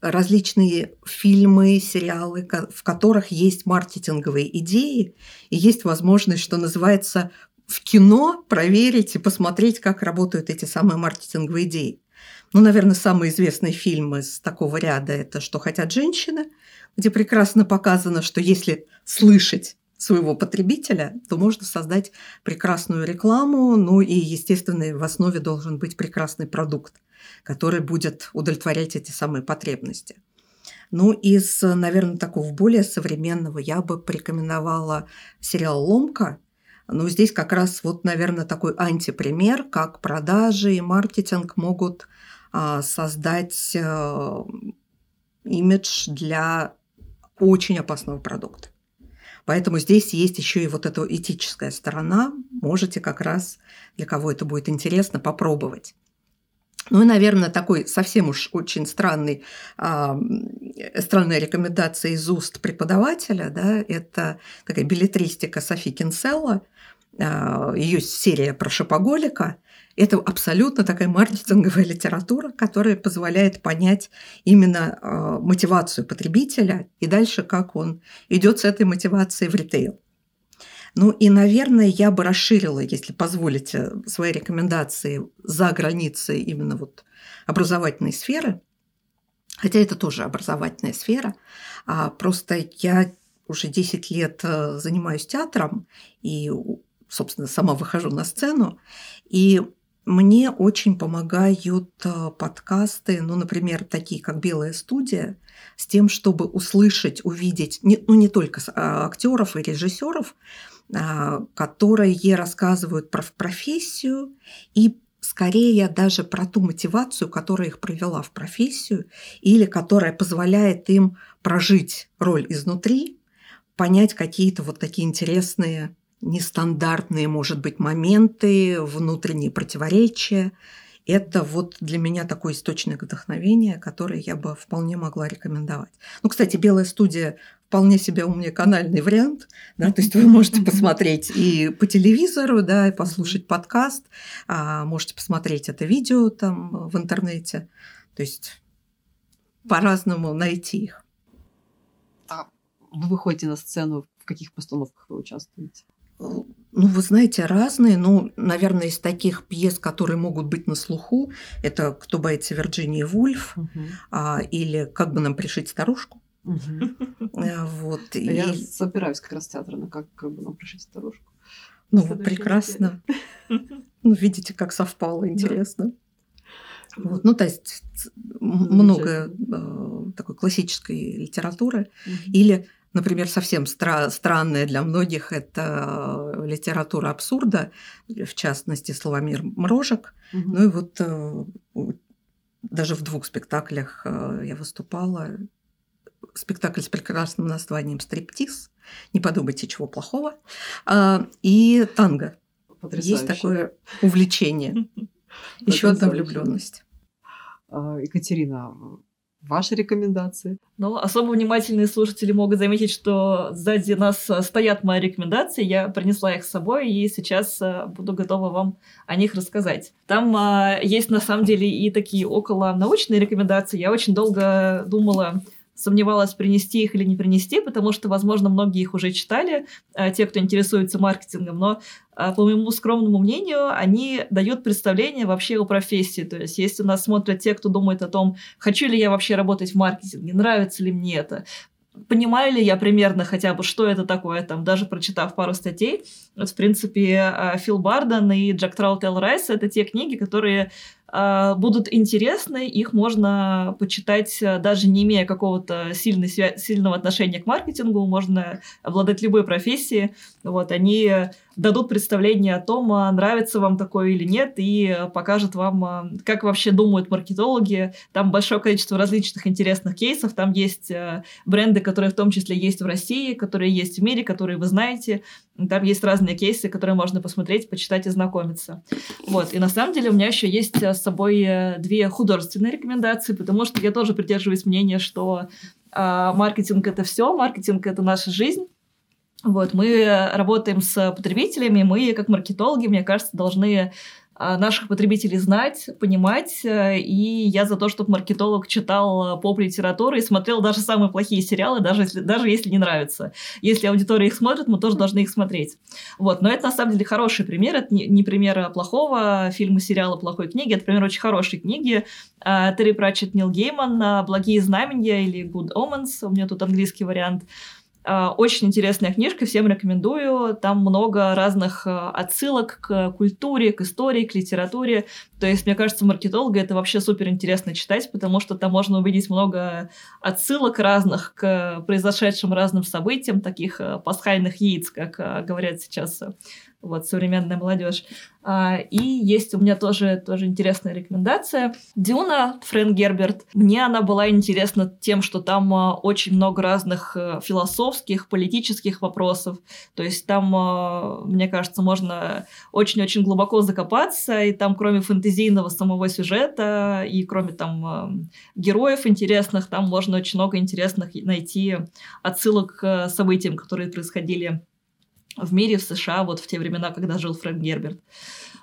различные фильмы, сериалы, в которых есть маркетинговые идеи, и есть возможность, что называется, в кино проверить и посмотреть, как работают эти самые маркетинговые идеи. Ну, наверное, самый известный фильм из такого ряда – это «Что хотят женщины», где прекрасно показано, что если слышать своего потребителя, то можно создать прекрасную рекламу, ну и, естественно, в основе должен быть прекрасный продукт, который будет удовлетворять эти самые потребности. Ну, из, наверное, такого более современного я бы порекомендовала сериал «Ломка», но здесь как раз вот, наверное, такой антипример, как продажи и маркетинг могут а, создать а, имидж для очень опасного продукта. Поэтому здесь есть еще и вот эта этическая сторона. Можете как раз, для кого это будет интересно, попробовать. Ну и, наверное, такой совсем уж очень странный, а, странная рекомендация из уст преподавателя, да, это такая билетристика Софи Кинселла, а, ее серия про шопоголика. Это абсолютно такая маркетинговая литература, которая позволяет понять именно э, мотивацию потребителя и дальше, как он идет с этой мотивацией в ритейл. Ну и, наверное, я бы расширила, если позволите, свои рекомендации за границей именно вот образовательной сферы. Хотя это тоже образовательная сфера. А просто я уже 10 лет э, занимаюсь театром и, собственно, сама выхожу на сцену. И мне очень помогают э, подкасты, ну, например, такие как «Белая студия», с тем, чтобы услышать, увидеть, не, ну, не только а, актеров и режиссеров, а, которые рассказывают про профессию и скорее даже про ту мотивацию, которая их привела в профессию или которая позволяет им прожить роль изнутри, понять какие-то вот такие интересные, нестандартные, может быть, моменты, внутренние противоречия. Это вот для меня такой источник вдохновения, который я бы вполне могла рекомендовать. Ну, кстати, «Белая студия» вполне себе канальный вариант, да, то есть вы можете посмотреть и по телевизору, да, и послушать подкаст, а можете посмотреть это видео там в интернете, то есть по-разному найти их. А вы выходите на сцену, в каких постановках вы участвуете? Ну, вы знаете, разные. Ну, наверное, из таких пьес, которые могут быть на слуху, это «Кто боится Вирджинии Вульф» угу. а, или «Как бы нам пришить старушку». Э, вот. Я собираюсь как раз театр на как, как бы нам пришить старушку. Ну, прекрасно. Ну, видите, как совпало, интересно. Вот, ну, то есть много э, такой классической литературы. Или, например, совсем стра- странная для многих это литература абсурда, в частности, Славомир Мрожек. Ну и вот э, даже в двух спектаклях э, я выступала спектакль с прекрасным названием «Стриптиз». Не подумайте, чего плохого. А, и танго. Потрясающе. Есть такое увлечение. Еще одна влюбленность. А, Екатерина, ваши рекомендации? Ну, особо внимательные слушатели могут заметить, что сзади нас стоят мои рекомендации. Я принесла их с собой и сейчас а, буду готова вам о них рассказать. Там а, есть на самом деле и такие около научные рекомендации. Я очень долго думала, сомневалась, принести их или не принести, потому что, возможно, многие их уже читали, а, те, кто интересуется маркетингом, но а, по моему скромному мнению, они дают представление вообще о профессии. То есть, если нас смотрят те, кто думает о том, хочу ли я вообще работать в маркетинге, нравится ли мне это, понимаю ли я примерно хотя бы, что это такое, там, даже прочитав пару статей. Вот, в принципе, а, Фил Барден и Джек Траутел Райс — это те книги, которые будут интересны, их можно почитать, а, даже не имея какого-то сильной, сильного отношения к маркетингу, можно обладать любой профессией. Вот, они дадут представление о том, а, нравится вам такое или нет, и покажут вам, как вообще думают маркетологи. Там большое количество различных интересных кейсов, там есть бренды, которые в том числе есть в России, которые есть в мире, которые вы знаете. Там есть разные кейсы, которые можно посмотреть, почитать и знакомиться. Вот. И на самом деле у меня еще есть с собой э, две художественные рекомендации, потому что я тоже придерживаюсь мнения, что э, маркетинг это все, маркетинг это наша жизнь. Вот, мы работаем с потребителями, мы, как маркетологи, мне кажется, должны наших потребителей знать, понимать. Э, и я за то, чтобы маркетолог читал поп-литературу и смотрел даже самые плохие сериалы, даже если, даже если не нравится. Если аудитория их смотрит, мы тоже должны их смотреть. Вот. Но это на самом деле хороший пример. Это не, не пример плохого фильма, сериала, плохой книги. Это пример очень хорошей книги. А, Терри Пратчет, Нил Гейман «Благие знамения» или «Good Omens». У меня тут английский вариант. А, очень интересная книжка, всем рекомендую. Там много разных а, отсылок к культуре, к истории, к литературе. То есть, мне кажется, маркетолога это вообще супер интересно читать, потому что там можно увидеть много отсылок разных к произошедшим разным событиям, таких а, пасхальных яиц, как говорят сейчас вот, современная молодежь. А, и есть у меня тоже, тоже интересная рекомендация. Дюна, Фрэнк Герберт. Мне она была интересна тем, что там а, очень много разных э, философских, политических вопросов. То есть там, а, мне кажется, можно очень-очень глубоко закопаться, и там кроме фэнтезийного самого сюжета, и кроме там героев интересных, там можно очень много интересных найти отсылок к событиям, которые происходили в мире, в США, вот в те времена, когда жил Фрэнк Герберт.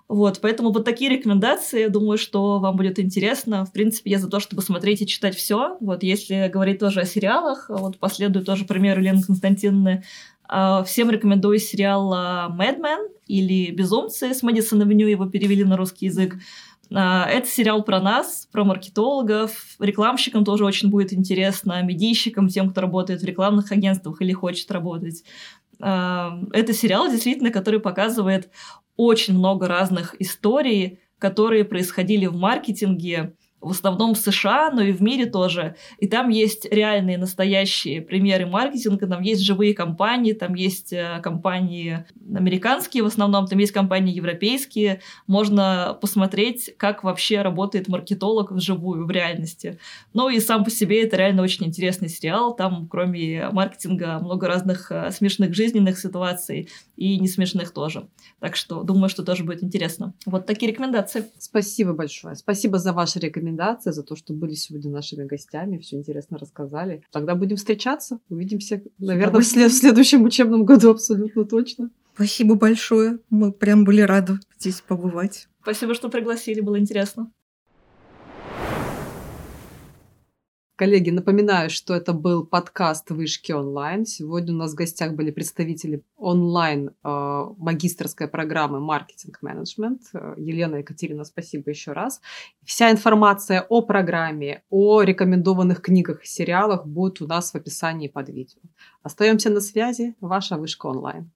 Вот, поэтому вот такие рекомендации, думаю, что вам будет интересно. В принципе, я за то, чтобы смотреть и читать все. Вот, если говорить тоже о сериалах, вот последую тоже примеру Лены Константиновны, а, Всем рекомендую сериал «Мэдмен» или «Безумцы» с Мэдисон Авеню, его перевели на русский язык. А, это сериал про нас, про маркетологов. Рекламщикам тоже очень будет интересно, медийщикам, тем, кто работает в рекламных агентствах или хочет работать. А, это сериал, действительно, который показывает очень много разных историй, которые происходили в маркетинге, в основном в США, но и в мире тоже. И там есть реальные, настоящие примеры маркетинга, там есть живые компании, там есть э, компании американские в основном, там есть компании европейские. Можно посмотреть, как вообще работает маркетолог вживую, в реальности. Ну и сам по себе это реально очень интересный сериал. Там, кроме маркетинга, много разных э, смешных жизненных ситуаций и не смешных тоже. Так что думаю, что тоже будет интересно. Вот такие рекомендации. Спасибо большое. Спасибо за ваши рекомендации рекомендации, за то, что были сегодня нашими гостями, все интересно рассказали. Тогда будем встречаться, увидимся, наверное, в, след- в следующем учебном году абсолютно точно. Спасибо большое. Мы прям были рады здесь побывать. Спасибо, что пригласили, было интересно. Коллеги, напоминаю, что это был подкаст Вышки онлайн. Сегодня у нас в гостях были представители онлайн э, магистрской программы маркетинг-менеджмент. Э, Елена и Екатерина, спасибо еще раз. Вся информация о программе, о рекомендованных книгах и сериалах будет у нас в описании под видео. Остаемся на связи. Ваша Вышка онлайн.